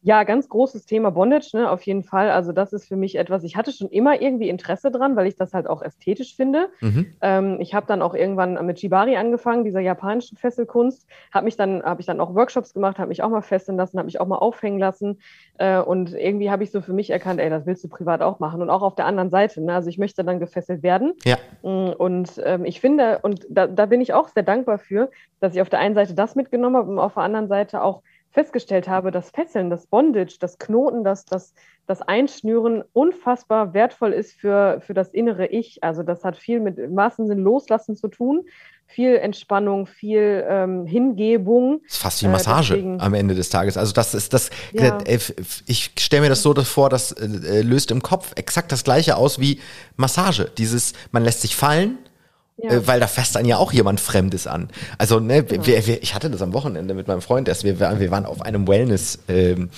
Ja, ganz großes Thema Bondage, ne, auf jeden Fall. Also das ist für mich etwas, ich hatte schon immer irgendwie Interesse dran, weil ich das halt auch ästhetisch finde. Mhm. Ähm, ich habe dann auch irgendwann mit Shibari angefangen, dieser japanischen Fesselkunst. Habe mich dann, habe ich dann auch Workshops gemacht, habe mich auch mal fesseln lassen, habe mich auch mal aufhängen lassen. Äh, und irgendwie habe ich so für mich erkannt, ey, das willst du privat auch machen. Und auch auf der anderen Seite. Ne? Also ich möchte dann gefesselt werden. Ja. Mm, Und ähm, ich finde, und da, da bin ich auch sehr dankbar für, dass ich auf der einen Seite das mitgenommen habe und auf der anderen Seite auch festgestellt habe, dass Fesseln, das Bondage, das Knoten, das, das, das Einschnüren unfassbar wertvoll ist für, für das innere Ich. Also das hat viel mit im wahrsten Sinn Loslassen zu tun, viel Entspannung, viel ähm, Hingebung. Das ist fast wie Äh, Massage deswegen- am Ende des Tages. Also das ist das, Ja. äh, ich stelle mir das so vor, das äh, löst im Kopf exakt das gleiche aus wie Massage. Dieses, man lässt sich fallen, Ja. äh, weil da fasst dann ja auch jemand Fremdes an. Also ne, wir, wir, ich hatte das am Wochenende mit meinem Freund erst. Wir, waren- wir waren auf einem Wellness. Ähm,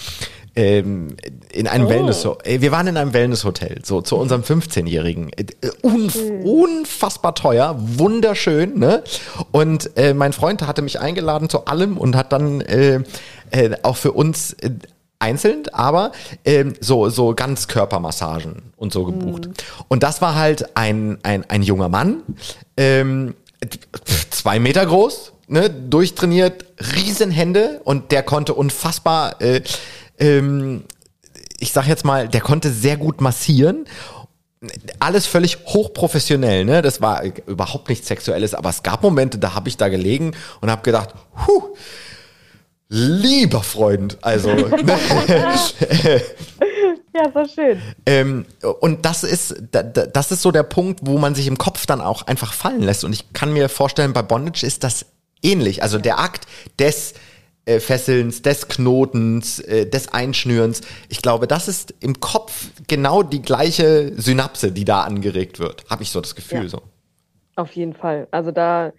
ähm, in einem Oh. Wellness, äh, wir waren in einem Wellnesshotel, so zu unserem 15-Jährigen. Äh, unf unfassbar teuer, wunderschön, ne? Und äh, mein Freund hatte mich eingeladen zu allem und hat dann äh, äh, auch für uns äh, einzeln, aber ähm, so so Ganzkörpermassagen und so gebucht. Und das war halt ein ein ein junger Mann, ähm, zwei Meter groß, ne, durchtrainiert, Riesenhände und der konnte unfassbar, äh, ähm, ich sag jetzt mal, der konnte sehr gut massieren. Alles völlig hochprofessionell, ne? Das war überhaupt nichts Sexuelles, aber es gab Momente, da habe ich da gelegen und habe gedacht, huh, lieber Freund, also ne? Ja, doch schön. Ähm, und das ist, da- da- das ist so der Punkt, wo man sich im Kopf dann auch einfach fallen lässt. Und ich kann mir vorstellen, bei Bondage ist das ähnlich. Also der Akt des äh, Fesselns, des Knotens, äh, des Einschnürens. Ich glaube, das ist im Kopf genau die gleiche Synapse, die da angeregt wird. Habe ich so das Gefühl Ja. so. Auf jeden Fall. Also da,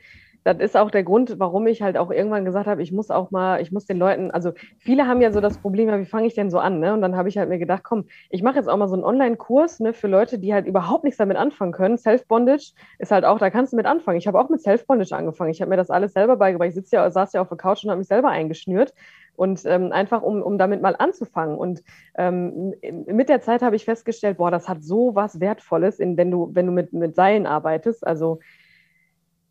das ist auch der Grund, warum ich halt auch irgendwann gesagt habe, ich muss auch mal, ich muss den Leuten, also viele haben ja so das Problem, ja, wie fange ich denn so an? Ne? Und dann habe ich halt mir gedacht, komm, ich mache jetzt auch mal so einen Online-Kurs ne, für Leute, die halt überhaupt nichts damit anfangen können. Self-Bondage ist halt auch, da kannst du mit anfangen. Ich habe auch mit Self-Bondage angefangen. Ich habe mir das alles selber beigebracht. Ich sitze ja, saß ja auf der Couch und habe mich selber eingeschnürt. Und ähm, einfach, um, um damit mal anzufangen. Und ähm, mit der Zeit habe ich festgestellt, boah, das hat so was Wertvolles, in, wenn du, wenn du mit, mit Seilen arbeitest. Also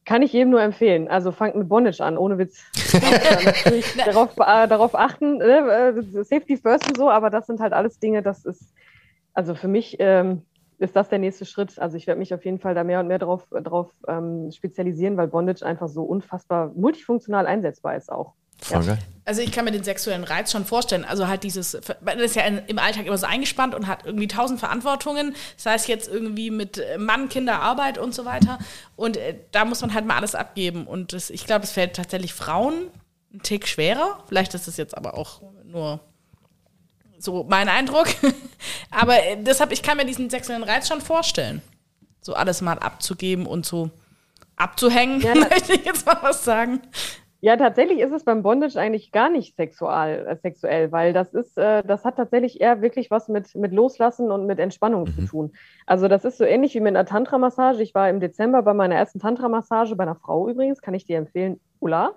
kann ich jedem nur empfehlen. Also fangt mit Bondage an, ohne Witz. Darauf, äh, darauf achten, ne? äh, Safety first und so, aber das sind halt alles Dinge, das ist, also für mich ähm, ist das der nächste Schritt. Also ich werde mich auf jeden Fall da mehr und mehr drauf, drauf ähm, spezialisieren, weil Bondage einfach so unfassbar multifunktional einsetzbar ist auch. Voll geil. Also ich kann mir den sexuellen Reiz schon vorstellen. Also halt dieses, man ist ja in, im Alltag immer so eingespannt und hat irgendwie tausend Verantwortungen. Das heißt jetzt irgendwie mit äh, Mann, Kinder, Arbeit und so weiter. Und äh, da muss man halt mal alles abgeben. Und das, ich glaube, es fällt tatsächlich Frauen einen Tick schwerer. Vielleicht ist das jetzt aber auch nur so mein Eindruck. aber äh, deshalb, ich kann mir diesen sexuellen Reiz schon vorstellen. So alles mal abzugeben und so abzuhängen, Ja, möchte ich jetzt mal was sagen. Ja, tatsächlich ist es beim Bondage eigentlich gar nicht sexual, äh, sexuell, weil das ist, äh, das hat tatsächlich eher wirklich was mit, mit Loslassen und mit Entspannung zu tun. Also das ist so ähnlich wie mit einer Tantra-Massage. Ich war im Dezember bei meiner ersten Tantra-Massage, bei einer Frau übrigens, kann ich dir empfehlen, Ulla.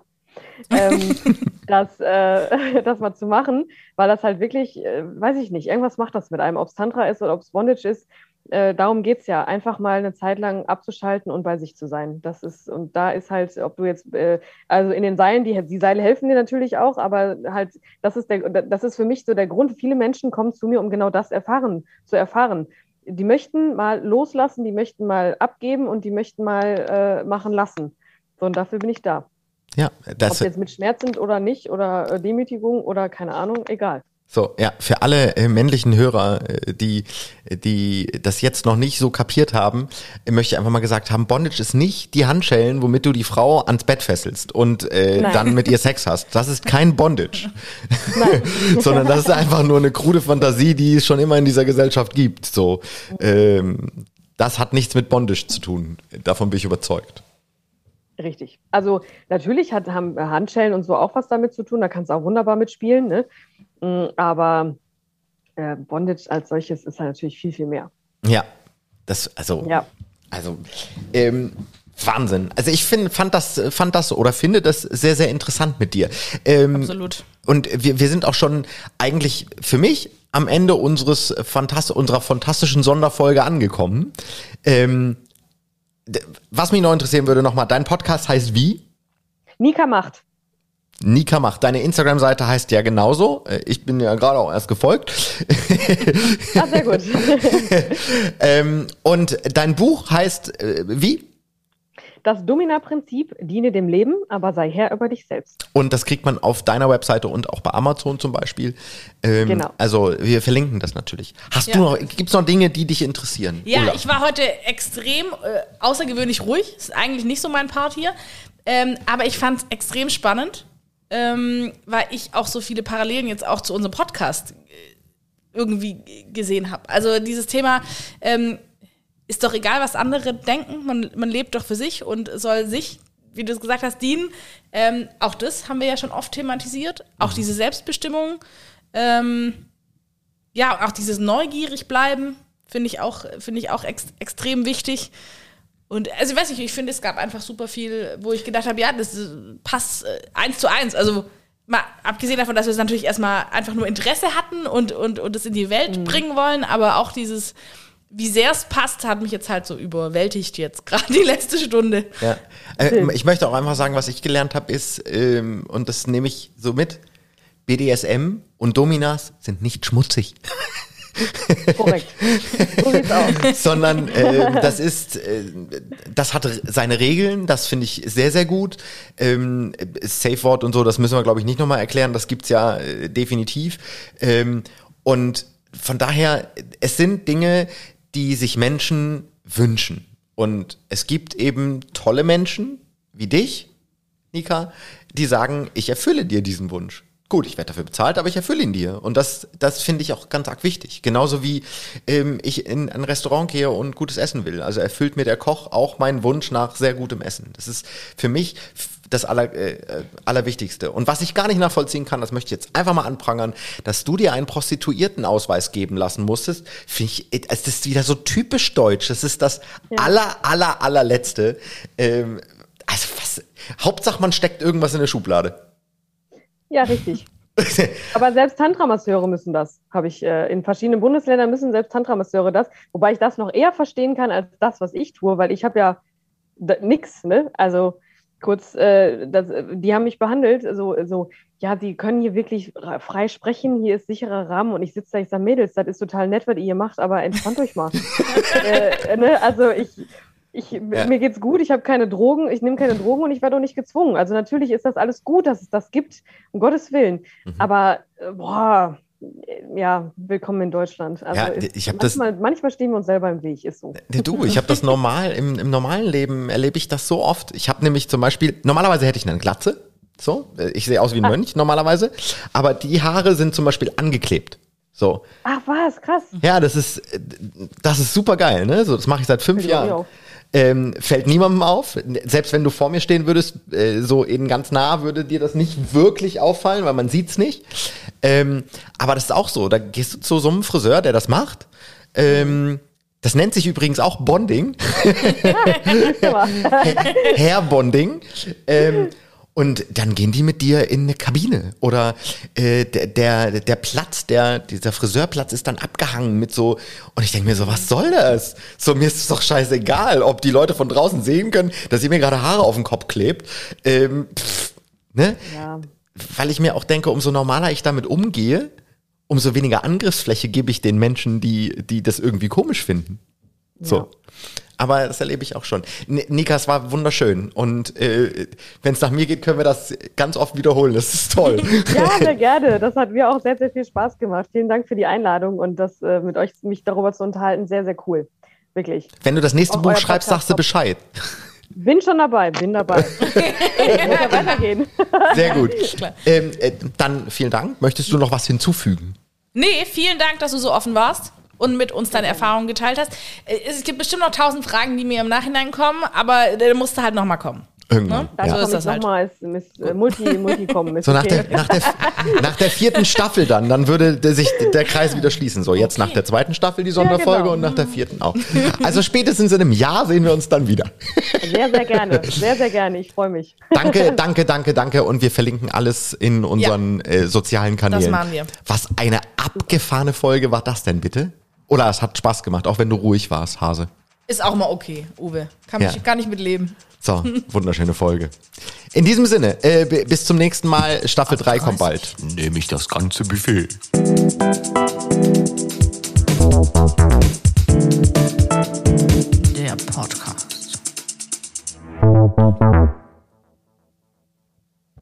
ähm, das, äh, das mal zu machen, weil das halt wirklich, äh, weiß ich nicht, irgendwas macht das mit einem, ob es Tantra ist oder ob es Bondage ist. Äh, darum geht es ja, einfach mal eine Zeit lang abzuschalten und bei sich zu sein. Das ist, und da ist halt, ob du jetzt, äh, also in den Seilen, die, die Seile helfen dir natürlich auch, aber halt, das ist der, das ist für mich so der Grund. Viele Menschen kommen zu mir, um genau das erfahren, zu erfahren. Die möchten mal loslassen, die möchten mal abgeben und die möchten mal äh, machen lassen. So, und dafür bin ich da. Ja, Ob das, jetzt mit Schmerz sind oder nicht oder äh, Demütigung oder keine Ahnung, egal. So, ja, für alle äh, männlichen Hörer, äh, die, die das jetzt noch nicht so kapiert haben, äh, möchte ich einfach mal gesagt haben, Bondage ist nicht die Handschellen, womit du die Frau ans Bett fesselst und äh, Nein. dann mit ihr Sex hast. Das ist kein Bondage. Sondern das ist einfach nur eine krude Fantasie, die es schon immer in dieser Gesellschaft gibt. So, ähm, das hat nichts mit Bondage zu tun. Davon bin ich überzeugt. Richtig. Also natürlich hat, haben Handschellen und so auch was damit zu tun. Da kannst du auch wunderbar mitspielen. Ne? Mm, Aber äh, Bondage als solches ist halt natürlich viel, viel mehr. Ja, das, also, Ja. also, ähm, Wahnsinn. Also ich find, fand das, fand das oder finde das sehr, sehr interessant mit dir. Ähm, Absolut. Und wir, wir sind auch schon eigentlich für mich am Ende unseres Fantast unserer fantastischen Sonderfolge angekommen. Ähm, was mich noch interessieren würde nochmal, dein Podcast heißt wie? Nika macht. Nika macht. Deine Instagram-Seite heißt ja genauso. Äh, Ich bin ja gerade auch erst gefolgt. Ah, sehr gut. ähm, und dein Buch heißt äh, wie? Das Domina-Prinzip, diene dem Leben, aber sei Herr über dich selbst. Und das kriegt man auf deiner Webseite und auch bei Amazon zum Beispiel. Ähm, Genau. Also wir verlinken das natürlich. Hast Ja. du noch, gibt's noch Dinge, die dich interessieren? Ja, Ulla? ich war heute extrem äh, außergewöhnlich ruhig. Ist eigentlich nicht so mein Part hier. Ähm, aber ich fand es extrem spannend, ähm, weil ich auch so viele Parallelen jetzt auch zu unserem Podcast äh, irgendwie gesehen habe. Also dieses Thema ähm, ist doch egal, was andere denken. Man, man lebt doch für sich und soll sich, wie du es gesagt hast, dienen. Ähm, auch das haben wir ja schon oft thematisiert. Auch diese Selbstbestimmung. Ähm, ja, auch dieses neugierig bleiben finde ich auch, finde ich auch ex extrem wichtig. Und also ich weiß nicht, ich finde, es gab einfach super viel, wo ich gedacht habe, ja, das passt äh, eins zu eins. Also mal abgesehen davon, dass wir es natürlich erstmal einfach nur Interesse hatten und, und, und es in die Welt bringen wollen, aber auch dieses, wie sehr es passt, hat mich jetzt halt so überwältigt jetzt, gerade die letzte Stunde. Ja. Äh, ich möchte auch einfach sagen, was ich gelernt habe, ist, ähm, und das nehme ich so mit, BDSM und Dominas sind nicht schmutzig, Korrekt. Sondern äh, das ist, äh, das hat seine Regeln, das finde ich sehr, sehr gut. Ähm, Safe Word und so, das müssen wir, glaube ich, nicht nochmal erklären, das gibt's ja äh, definitiv. Ähm, und von daher, es sind Dinge, die sich Menschen wünschen. Und es gibt eben tolle Menschen wie dich, Nika, die sagen, ich erfülle dir diesen Wunsch. Gut, ich werde dafür bezahlt, aber ich erfülle ihn dir. Und das, das finde ich auch ganz arg wichtig. Genauso wie ähm, ich in ein Restaurant gehe und gutes Essen will. Also erfüllt mir der Koch auch meinen Wunsch nach sehr gutem Essen. Das ist für mich das Aller, äh, Allerwichtigste. Und was ich gar nicht nachvollziehen kann, das möchte ich jetzt einfach mal anprangern, dass du dir einen Prostituiertenausweis geben lassen musstest, finde ich, äh, es ist wieder so typisch deutsch. Das ist das aller, aller, allerletzte. Ähm, also was, Hauptsache man steckt irgendwas in der Schublade. Ja, richtig. Aber selbst Tantramasseure müssen das, habe ich äh, in verschiedenen Bundesländern müssen selbst Tantramasseure das, wobei ich das noch eher verstehen kann als das, was ich tue, weil ich habe ja nix, ne? Also kurz, äh, das, die haben mich behandelt, so, so, ja, die können hier wirklich frei sprechen, hier ist sicherer Rahmen und ich sitze da, ich sage, Mädels, das ist total nett, was ihr hier macht, aber entspannt euch mal. äh, ne? Also ich, ich, ja. mir geht's gut, ich habe keine Drogen, ich nehme keine Drogen und ich werde auch nicht gezwungen. Also natürlich ist das alles gut, dass es das gibt, um Gottes Willen. Mhm. Aber äh, boah, ja, willkommen in Deutschland. Also ja, ich manchmal, das, manchmal stehen wir uns selber im Weg, ist so. Du, ich habe das normal, im, im normalen Leben erlebe ich das so oft. Ich habe nämlich zum Beispiel, normalerweise hätte ich eine Glatze, so, ich sehe aus wie ein ah. Mönch normalerweise, aber die Haare sind zum Beispiel angeklebt. So. Ach was, krass. Ja, das ist, das ist super geil, ne? So, das mache ich seit fünf Jahren ähm, fällt niemandem auf. Selbst wenn du vor mir stehen würdest, äh, so eben ganz nah, würde dir das nicht wirklich auffallen, weil man sieht's nicht. Ähm, aber das ist auch so. Da gehst du zu so einem Friseur, der das macht. Ähm, das nennt sich übrigens auch Bonding. Hair Bonding. Ähm, und dann gehen die mit dir in eine Kabine. Oder äh, der, der, der Platz, der, dieser Friseurplatz ist dann abgehangen mit so. Und ich denke mir so, was soll das? So, mir ist es doch scheißegal, ob die Leute von draußen sehen können, dass ihr mir gerade Haare auf den Kopf klebt. Ähm, pff, ne? Ja. Weil ich mir auch denke, umso normaler ich damit umgehe, umso weniger Angriffsfläche gebe ich den Menschen, die, die das irgendwie komisch finden. So. Ja. Aber das erlebe ich auch schon. Nika, es war wunderschön. Und äh, wenn es nach mir geht, können wir das ganz oft wiederholen. Das ist toll. ja, sehr gerne. Das hat mir auch sehr, sehr viel Spaß gemacht. Vielen Dank für die Einladung und das äh, mit euch mich darüber zu unterhalten. Sehr, sehr cool. Wirklich. Wenn du das nächste auch Buch schreibst, sagst du Bescheid. Bin schon dabei, bin dabei. muss ja weitergehen. Sehr gut. Ähm, äh, dann vielen Dank. Möchtest du noch was hinzufügen? Nee, vielen Dank, dass du so offen warst und mit uns deine Erfahrungen geteilt hast. Äh, es gibt bestimmt noch tausend Fragen, die mir im Nachhinein kommen, aber der musste halt nochmal kommen. Irgendwann. Ne? Da ja. so ist das halt. Nochmal als äh, Multi, Multi kommen. So nach, okay. der, nach, der, nach der vierten Staffel dann, dann würde der sich der Kreis wieder schließen. So, jetzt okay. nach der zweiten Staffel die Sonderfolge ja, genau. und nach der vierten auch. Also spätestens in einem Jahr sehen wir uns dann wieder. Sehr, sehr gerne. Sehr, sehr gerne. Ich freue mich. Danke, danke, danke, danke. Und wir verlinken alles in unseren ja. äh, sozialen Kanälen. Das machen wir. Was eine abgefahrene Folge war das denn bitte? Oder es hat Spaß gemacht, auch wenn du ruhig warst, Hase. Ist auch mal okay, Uwe. Kann ja. ich gar nicht mit leben. So, wunderschöne Folge. In diesem Sinne, äh, bis zum nächsten Mal. Staffel 3 kommt bald. Nehme ich das ganze Buffet.